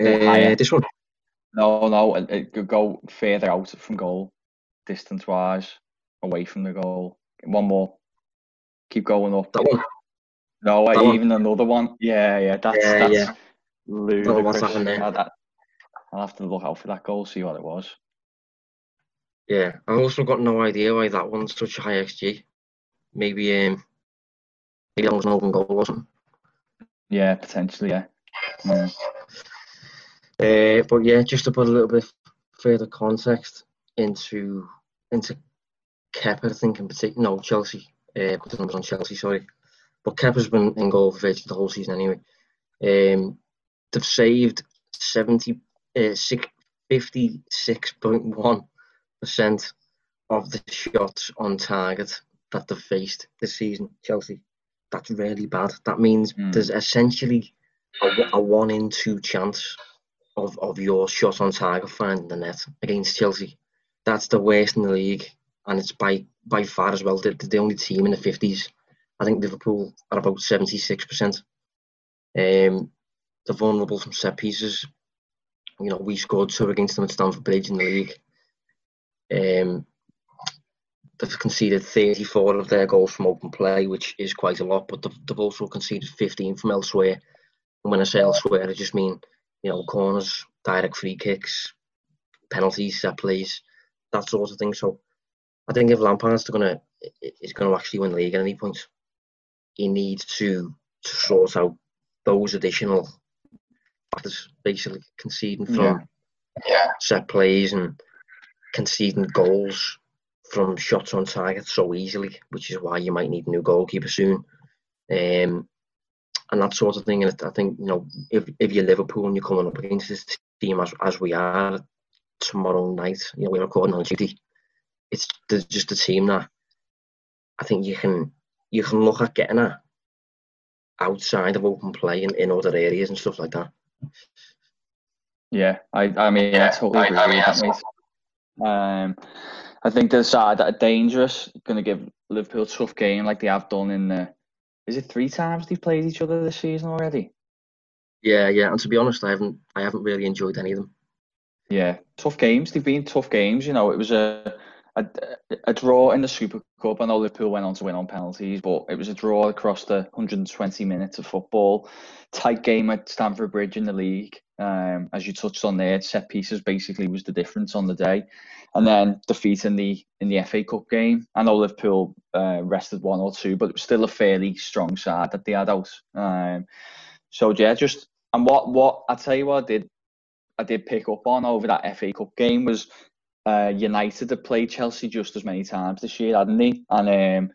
Uh, this one. No, no, it, it could go further out from goal, distance wise, away from the goal. One more. Keep going up. That one. No, that one. even another one. Yeah, yeah, that's Yeah, that's yeah. Ludicrous. what's happened there. That- I'll have to look out for that goal, see what it was. Yeah, I've also got no idea why that one's such a high XG. Maybe um, maybe that was an open goal, wasn't Yeah, potentially, yeah. Mm. Uh, but yeah, just to put a little bit further context into into Kepa, I think in particular, no Chelsea, uh, put the numbers on Chelsea, sorry, but Kepa's been in goal for virtually the whole season anyway. Um, they've saved 70, uh, 56.1 percent of the shots on target that they've faced this season. Chelsea, that's really bad. That means Hmm. there's essentially a, a one in two chance of, of your shot on target finding the net against Chelsea. That's the worst in the league, and it's by by far as well. They're, they're the only team in the fifties. I think Liverpool are about seventy six percent. Um, they're vulnerable from set pieces. You know, we scored two against them at Stamford Bridge in the league. Um, they've conceded 34 of their goals from open play, which is quite a lot, but they've, they've also conceded 15 from elsewhere. And when I say elsewhere, I just mean, you know, corners, direct free kicks, penalties, set plays, that sort of thing. So I think if Lampard's gonna is going to actually win the league at any point, he needs to, to sort out those additional basically conceding from Yeah. set plays and conceding goals from shots on target so easily, which is why you might need a new goalkeeper soon. Um, and that sort of thing. And I think you know if if you're Liverpool and you're coming up against this team as as we are tomorrow night, you know we're recording on duty. It's just a team that I think you can you can look at getting at outside of open play in, in other areas and stuff like that. Yeah, I I mean yeah, I totally agree I, I mean, Um, I think the side that are dangerous, going to give Liverpool a tough game like they have done in the. Is it three times they've played each other this season already? Yeah, yeah. And to be honest, I haven't I haven't really enjoyed any of them. Yeah, tough games. They've been tough games. You know, it was a a, a draw in the Super Cup. I know Liverpool went on to win on penalties, but it was a draw across the 120 minutes of football. Tight game at Stamford Bridge in the league. Um, as you touched on there, set pieces basically was the difference on the day, and then defeat in the in the FA Cup game. I know Liverpool uh, rested one or two, but it was still a fairly strong side that they had out. Um, so yeah, just and what what I tell you what I did I did pick up on over that FA Cup game was uh, United have played Chelsea just as many times this year, hadn't they? And um,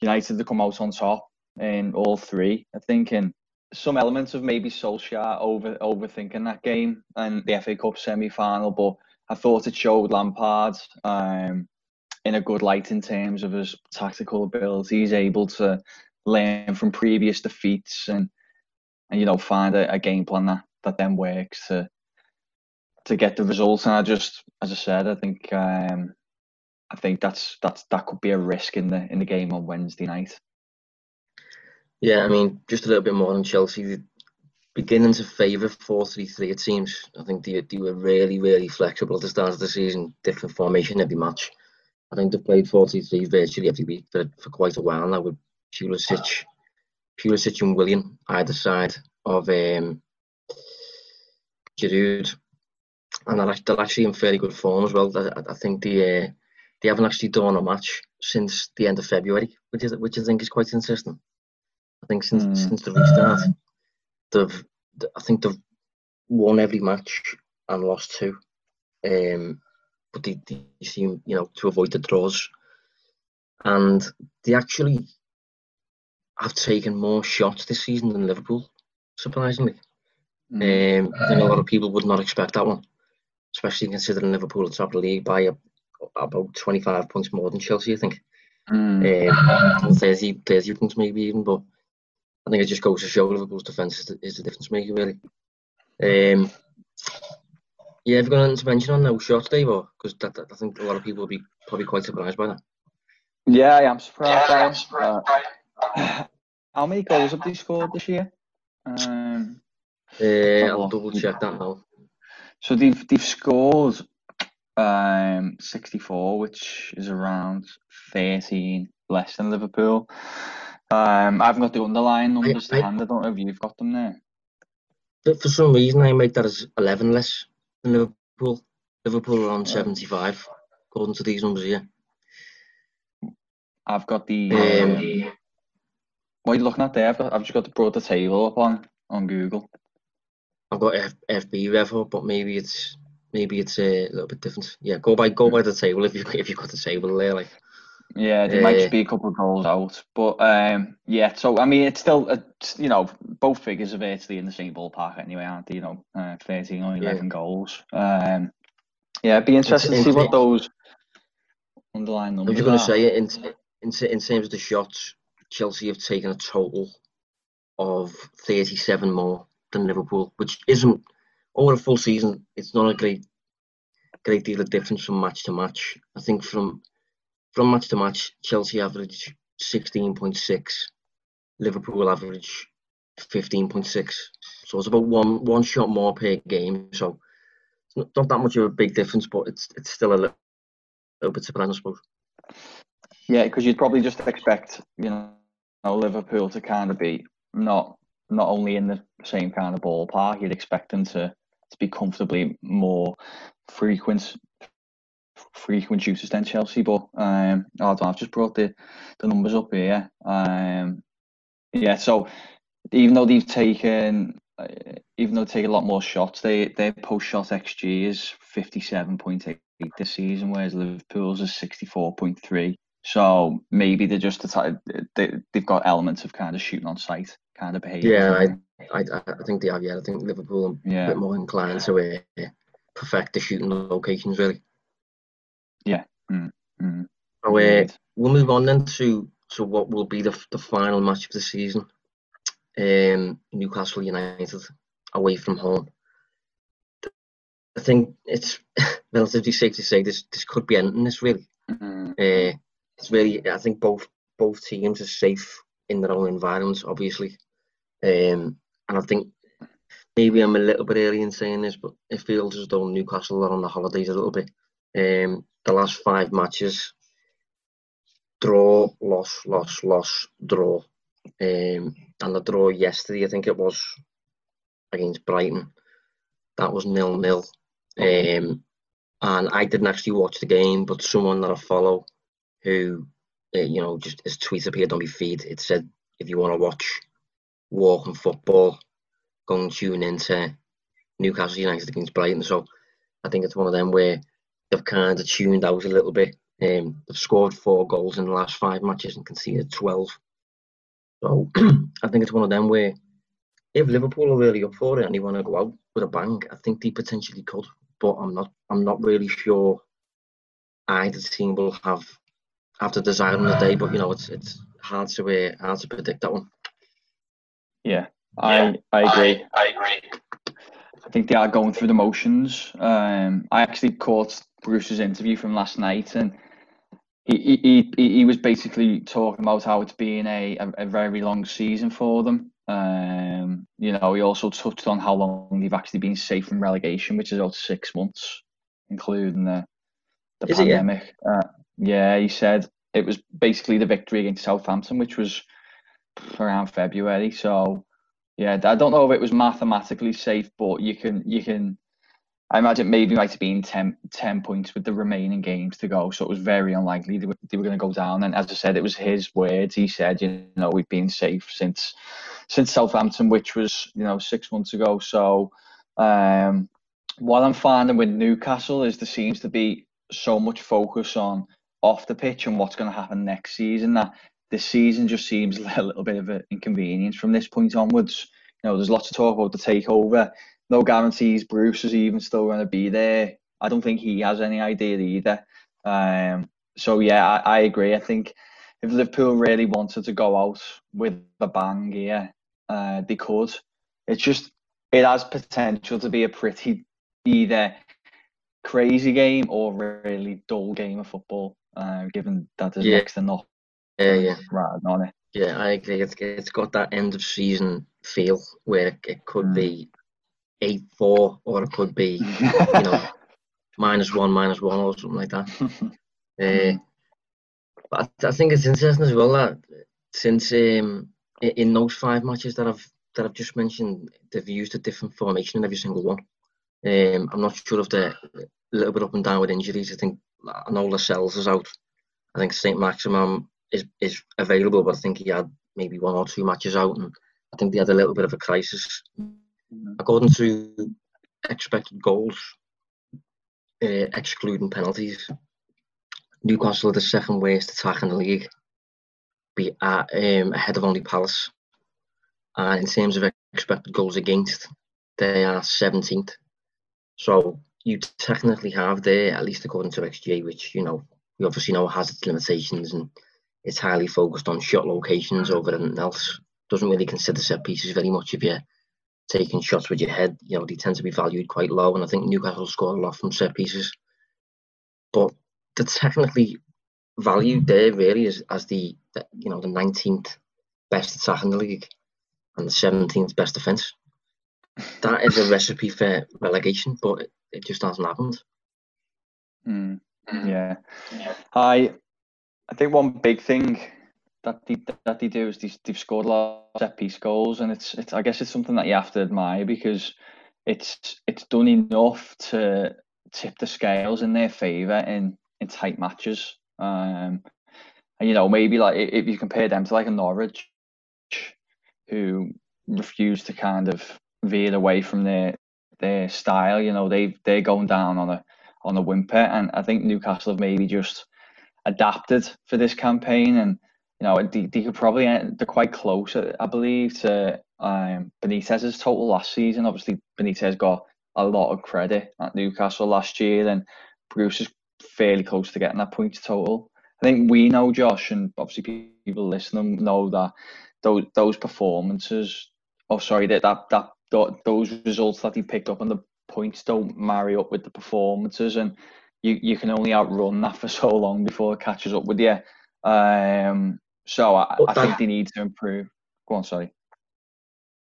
United have come out on top in all three, I think. And some elements of maybe Solskjaer over overthinking that game and the FA Cup semi final, but I thought it showed Lampard um, in a good light in terms of his tactical ability. He's able to learn from previous defeats and, and you know find a, a game plan that, that then works to to get the results. And I just, as I said, I think um, I think that's that's that could be a risk in the in the game on Wednesday night. Yeah, I mean, just a little bit more on Chelsea. Beginning to favour 4 3 3, it seems. I think they, they were really, really flexible at the start of the season, different formation every match. I think they've played 4 3 3 virtually every week for, for quite a while now with Pulisic, Pulisic and Willian either side of um, Giroud and they're, they're actually in fairly good form as well. I, I think they uh, they haven't actually done a match since the end of February, which is which I think is quite interesting. I think since mm. since the restart, they've I think they've won every match and lost two, um, but they, they seem you know to avoid the draws, and they actually have taken more shots this season than Liverpool, surprisingly. Mm. Um, I think a lot of people would not expect that one especially considering Liverpool are top of the league by a, about 25 points more than Chelsea, I think. Mm. Um, 30, 30 points maybe even, but I think it just goes to show Liverpool's defence is the, is the difference maker, really. Um, yeah, have you got anything to mention on those shots, Dave? Because I think a lot of people will be probably quite surprised by that. Yeah, I am surprised. Yeah, I am surprised. Uh, [LAUGHS] how many goals have they scored this year? Um, uh, I'll double check that now. So they've they've scored um, 64, which is around 13 less than Liverpool. Um, I haven't got the underlying numbers I, to hand. I don't know if you've got them there. For some reason, I made that as 11 less than Liverpool. Liverpool are on 75, according to these numbers here. I've got the. Um, um, what are you looking at there? I've, got, I've just got the brought the table up on, on Google. I've got F, FBref up, but maybe it's maybe it's a little bit different. Yeah, go by go by the table if you if you've got the table there, like. Yeah, there uh, might just be a couple of goals out, but um, yeah. So I mean, it's still it's, you know both figures are virtually in the same ballpark anyway, aren't they? You know, uh, thirteen or eleven yeah. goals. Um, yeah, it'd be interesting to see what those underlying numbers. I'm just going to say in, in in terms of the shots, Chelsea have taken a total of thirty-seven more than Liverpool, which isn't over a full season. It's not a great great deal of difference from match to match. I think from from match to match, Chelsea average sixteen point six, Liverpool average fifteen point six. So it's about one one shot more per game. So it's not, not that much of a big difference, but it's it's still a little, little bit surprising, I suppose. Yeah, because you'd probably just expect you know Liverpool to kind of be not not only in the same kind of ballpark, you'd expect them to, to be comfortably more frequent frequent users than Chelsea. But um, I've just brought the, the numbers up here. Um, yeah, so even though they've taken uh, even though they take a lot more shots, they their post shot xG is fifty seven point eight this season, whereas Liverpool's is sixty four point three. So maybe they're just the type they they've got elements of kind of shooting on sight kind of behaviour. Yeah, I, I I think they have. Yeah, I think Liverpool are yeah. a bit more inclined to uh, perfect the shooting locations really. Yeah. Mm, mm. So, uh, we'll move on then to to what will be the the final match of the season. Um, Newcastle United away from home. I think it's [LAUGHS] relatively safe to say this this could be ending this really. Mm-hmm. Uh, it's really I think both both teams are safe in their own environments, obviously. Um, and I think maybe I'm a little bit early in saying this, but it feels as though Newcastle are on the holidays a little bit. Um, the last five matches, draw, loss, loss, loss, draw. Um, and the draw yesterday, I think it was against Brighton, that was nil nil. Um, and I didn't actually watch the game, but someone that I follow who, uh, you know, just his tweet appeared on my feed. It said, if you want to watch walking football, go and tune into Newcastle United against Brighton. So I think it's one of them where they've kind of tuned out a little bit. Um, they've scored four goals in the last five matches and conceded 12. So [CLEARS THROAT] I think it's one of them where if Liverpool are really up for it and they want to go out with a bang, I think they potentially could. But I'm not. I'm not really sure either team will have have the desire on the day. But you know, it's it's hard to uh, hard to predict that one. Yeah, I I agree. I, I agree. I think they are going through the motions. Um, I actually caught Bruce's interview from last night, and he he, he, he was basically talking about how it's been a, a, a very long season for them. Um, you know, he also touched on how long they've actually been safe from relegation, which is about six months, including the the is pandemic. It, yeah? Uh, yeah, he said it was basically the victory against Southampton, which was around February. So yeah, I don't know if it was mathematically safe, but you can you can I imagine maybe might have been 10, 10 points with the remaining games to go, so it was very unlikely they were, they were going to go down. And as I said, it was his words. He said, you know, we've been safe since since Southampton, which was you know six months ago. So um, what I'm finding with Newcastle is there seems to be so much focus on off the pitch and what's going to happen next season that this season just seems [LAUGHS] a little bit of an inconvenience from this point onwards. You know, there's lots of talk about the takeover no guarantees Bruce is even still going to be there. I don't think he has any idea either. Um, so yeah, I, I, agree. I think if Liverpool really wanted to go out with a bang here, uh, they could. It's just it has potential to be a pretty either crazy game or really dull game of football. Uh, given that there's yeah. next to nothing. Yeah, yeah. Right on it. Yeah, I agree. It's it's got that end of season feel where it, it could mm. be eight four, or it could be you know [LAUGHS] minus one, minus one, or something like that. [LAUGHS] uh, but I, I, think it's interesting as well that since um, in those five matches that I've that I've just mentioned, they've used a different formation in every single one. Um, I'm not sure if they're a little bit up and down with injuries. I think I know Lascelles is out. I think Saint Maximin is is available, but I think he had maybe one or two matches out, and I think they had a little bit of a crisis according to expected goals, uh, excluding penalties, Newcastle are the second worst attack in the league, be at, um, ahead of only Palace. And in terms of expected goals against, they are 17th. So you technically have there, at least according to XG, which you know we obviously know has its limitations and it's highly focused on shot locations over anything else. Doesn't really consider set pieces very much if you're taking shots with your head, you know, they tend to be valued quite low. And I think Newcastle score a lot from set pieces. But the technically valued there really is as the, the you know the 19th best attack in the league and the 17th best defence. That is a recipe for relegation, but it, it just hasn't happened. Mm, yeah. I I think one big thing that they, that they do is they, they've scored a lot of set piece goals, and it's it's I guess it's something that you have to admire because it's it's done enough to tip the scales in their favour in in tight matches. Um, and you know maybe like if you compare them to like a Norwich, who refuse to kind of veered away from their their style. You know, they they're going down on a on a whimper, and I think Newcastle have maybe just adapted for this campaign, and you know they, they could probably they're quite close, I believe, to um, Benitez's total last season. Obviously, Benitez got a lot of credit at Newcastle last year, and Bruce is fairly close to getting that points total. I think we know Josh, and obviously people listening know that those those performances. Oh, sorry, that that that those results that he picked up and the points don't marry up with the performances, and you you can only outrun that for [LAUGHS] so long before it catches up with you. Um, so I, I think they need to improve. Go on, sorry.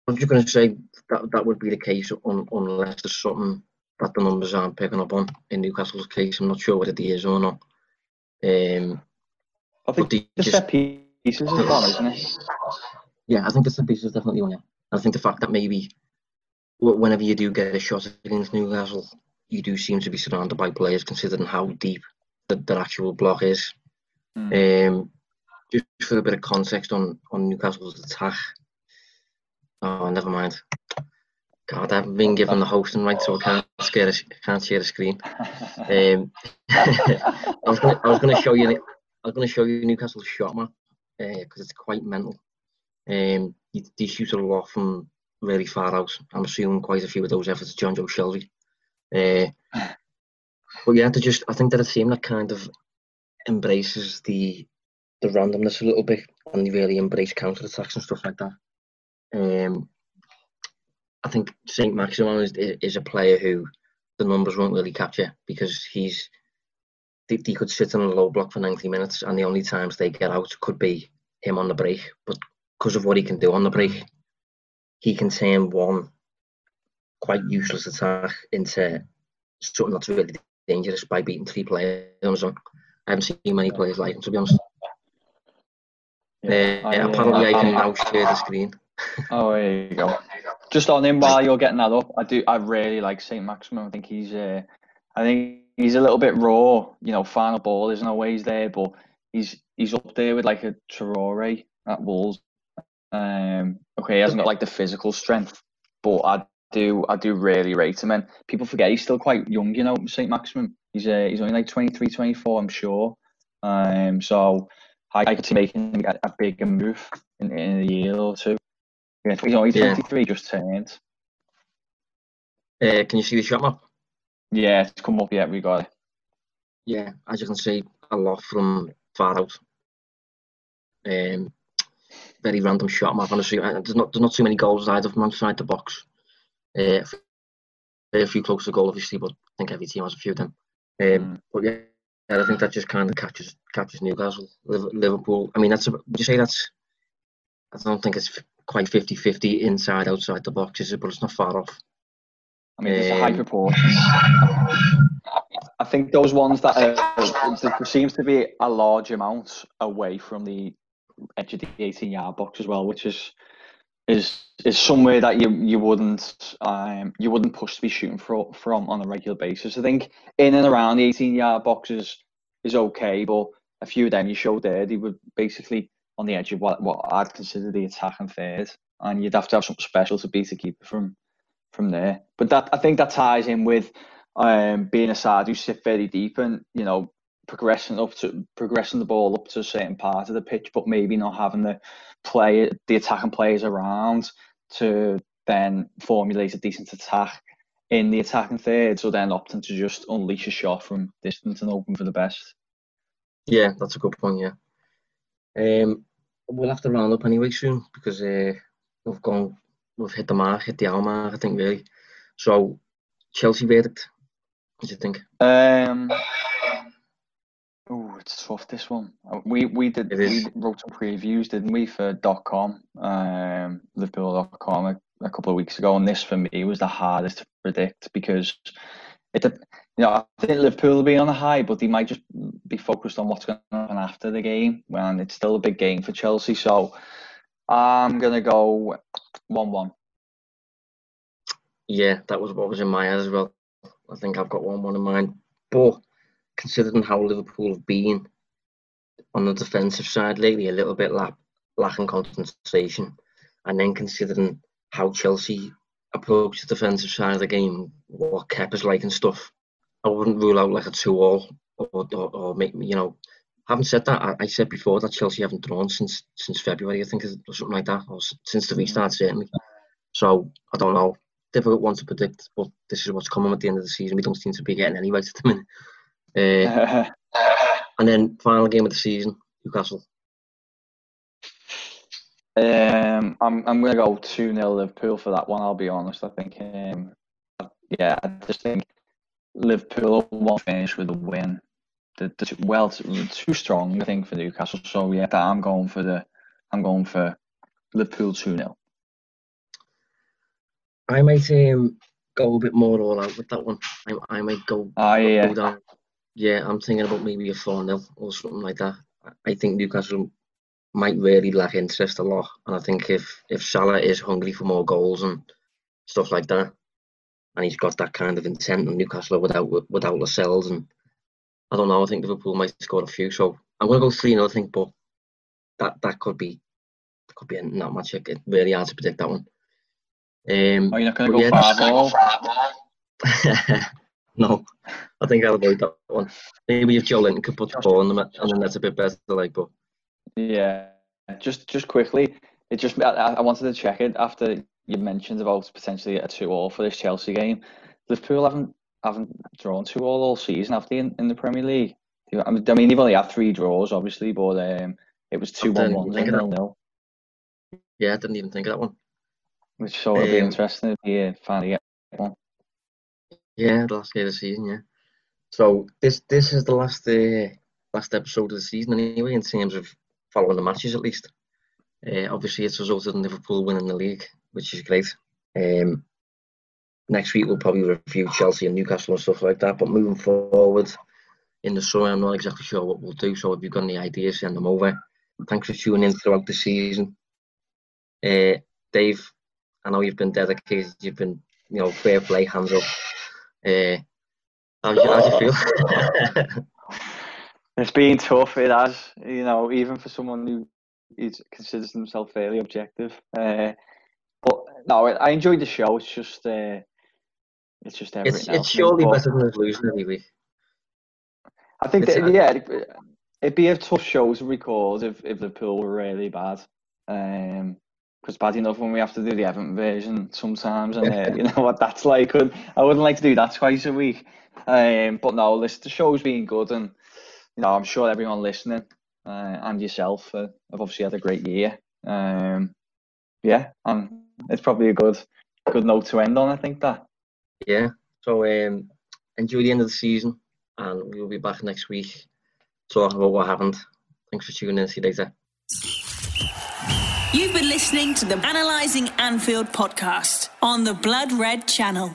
I was just going to say that that would be the case un, unless there's something that the numbers aren't picking up on in Newcastle's case. I'm not sure whether it is or not. Um, I think the just, set pieces is one, isn't it? Yeah, I think the set pieces is definitely one. I think the fact that maybe whenever you do get a shot against Newcastle, you do seem to be surrounded by players, considering how deep the, their actual block is. Mm. Um, just for a bit of context on on Newcastle's attack. Oh, never mind. God, I haven't been given the hosting right, so I can't share a, can't share the screen. [LAUGHS] Um, [LAUGHS] I was going to show you. I was going to show you Newcastle's shot map because uh, it's quite mental. Um, they shoot a lot from really far out. I'm assuming quite a few of those efforts Jonjo Shelvey. Uh, but yeah, to just I think that a team that kind of embraces the the randomness a little bit and really embrace counter attacks and stuff like that. Um, I think Saint Maximin is, is a player who the numbers won't really capture because he's they could sit in a low block for 90 minutes and the only times they get out could be him on the break. But because of what he can do on the break, he can turn one quite useless attack into something that's really dangerous by beating three players on. I haven't seen many players like him, to be honest. Yeah, uh, I, apparently, I can now share the screen. [LAUGHS] oh, there you go. Just on him while you're getting that up, I do. I really like Saint Maximin. I think he's. Uh, I think he's a little bit raw. You know, final ball isn't always there, but he's he's up there with like a Traore at Wolves um, okay, he hasn't got like the physical strength, but I do I do really rate him. And people forget he's still quite young, you know, Saint Maximin. He's uh, he's only like 23, 24, I'm sure. Um, so I, I could see making a, a bigger move in, in a year or two. Yeah, he's only 23, yeah. just turned. Uh, can you see the shot map? Yeah, it's come up. Yeah, we got it. Yeah, as you can see, a lot from far out. Um, very random shot map. Honestly, there's not there's not too many goals either from outside the box. Uh, a few close to goal, obviously, but I think every team has a few of them. Um, mm. But yeah, I think that just kind of catches catches Newcastle, Liverpool. I mean, that's a, would you say that's? I don't think it's quite 50-50 inside outside the box, is it? But it's not far off. I mean, it's um, a high proportion. I think those ones that are, there seems to be a large amount away from the edge of the 18 yard box as well, which is is is somewhere that you you wouldn't um you wouldn't push to be shooting for, from on a regular basis. I think in and around the 18 yard boxes is okay, but a few of them you showed there, they were basically on the edge of what, what I'd consider the attack and third, and you'd have to have something special to beat a keeper from from there. But that I think that ties in with um, being a side who sit very deep and you know progressing up to progressing the ball up to a certain part of the pitch, but maybe not having the play the attacking players around to then formulate a decent attack in the attacking third, so then opting to just unleash a shot from distance and open for the best. Yeah, that's a good point. Yeah, um, we'll have to round up anyway soon because uh, we've gone, we've hit the mark, hit the hour mark, I think really. So Chelsea verdict. What do you think? Um, it's tough this one. Uh, we we did we wrote some previews, didn't we, for dot .com, um, Liverpool.com a, a couple of weeks ago, and this for me was the hardest to predict because it, you know, I think Liverpool will be on a high, but they might just be focused on what's going to happen after the game, and it's still a big game for Chelsea. So I'm gonna go one-one. Yeah, that was what was in my head as well. I think I've got one-one in mind, but considering how Liverpool have been on the defensive side lately, a little bit lack, lacking concentration, and then considering how Chelsea approach the defensive side of the game, what Kepa's like and stuff, I wouldn't rule out like a two-all or, or, or make you know. Having said that, I, I, said before that Chelsea haven't drawn since since February, I think, or something like that, or since the restart mm. certainly. So I don't know. Difficult one to predict, but this is what's coming at the end of the season. We don't seem to be getting any right at the minute. Uh, [LAUGHS] and then final game of the season, Newcastle. Um, I'm I'm gonna go two 0 Liverpool for that one. I'll be honest. I think, um, yeah, I just think Liverpool won't finish with a win. The, the well too strong, I think, for Newcastle. So yeah, I'm going for the I'm going for Liverpool two 0 I might um, go a bit more all out with that one. I, I might go, oh, yeah. Go down. Yeah, I'm thinking about maybe a 4 0 or something like that. I think Newcastle might really lack interest a lot. And I think if, if Salah is hungry for more goals and stuff like that, and he's got that kind of intent on Newcastle without without Lascelles, and I don't know, I think Liverpool might score a few. So I'm going to go 3 0, I think, but that, that could be that could be not much. It's really hard to predict that one. Um, Are you not going to go yeah, five [LAUGHS] no, I think I'll avoid that one. Maybe if Joelinton could put the ball on the match and then that's a bit better. Like, but yeah, just just quickly, it just I, I wanted to check it after you mentioned about potentially a two-all for this Chelsea game. Liverpool haven't haven't drawn two-all all season, have they, in, in the Premier League? I mean, they've only had three draws, obviously, but um, it was two-one-one and nil-nil. Yeah, I didn't even think of that one. Which sort of um, be interesting if you finally get one. Yeah, the last game of the season, yeah. So this this is the last uh, last episode of the season anyway, in terms of following the matches at least. Uh, obviously, it's resulted in Liverpool winning the league, which is great. Um, next week we'll probably review Chelsea and Newcastle and stuff like that. But moving forward in the summer, I'm not exactly sure what we'll do. So if you've got any ideas, send them over. Thanks for tuning in throughout the season. Uh, Dave, I know you've been dedicated. You've been, you know, fair play, hands up. Uh, how do you, how do you feel? [LAUGHS] it's been tough. It has, you know, even for someone who is, considers himself fairly objective. Uh, but no, I enjoyed the show. It's just, uh, it's just everything it's. It's surely but, better than losing every week. I think that, yeah, it'd be a tough show to record if, if Liverpool were really bad. Um, because bad enough when we have to do the Everton version sometimes, and uh, you know what that's like. And I wouldn't like to do that twice a week. Um, but no, listen, the show's been good, and you know I'm sure everyone listening uh, and yourself uh, have obviously had a great year. Um, yeah, and it's probably a good good note to end on. I think that. Yeah. So um, enjoy the end of the season, and we'll be back next week talking about what happened. Thanks for tuning in. See you later. You've been listening to the Analyzing Anfield podcast on the Blood Red channel.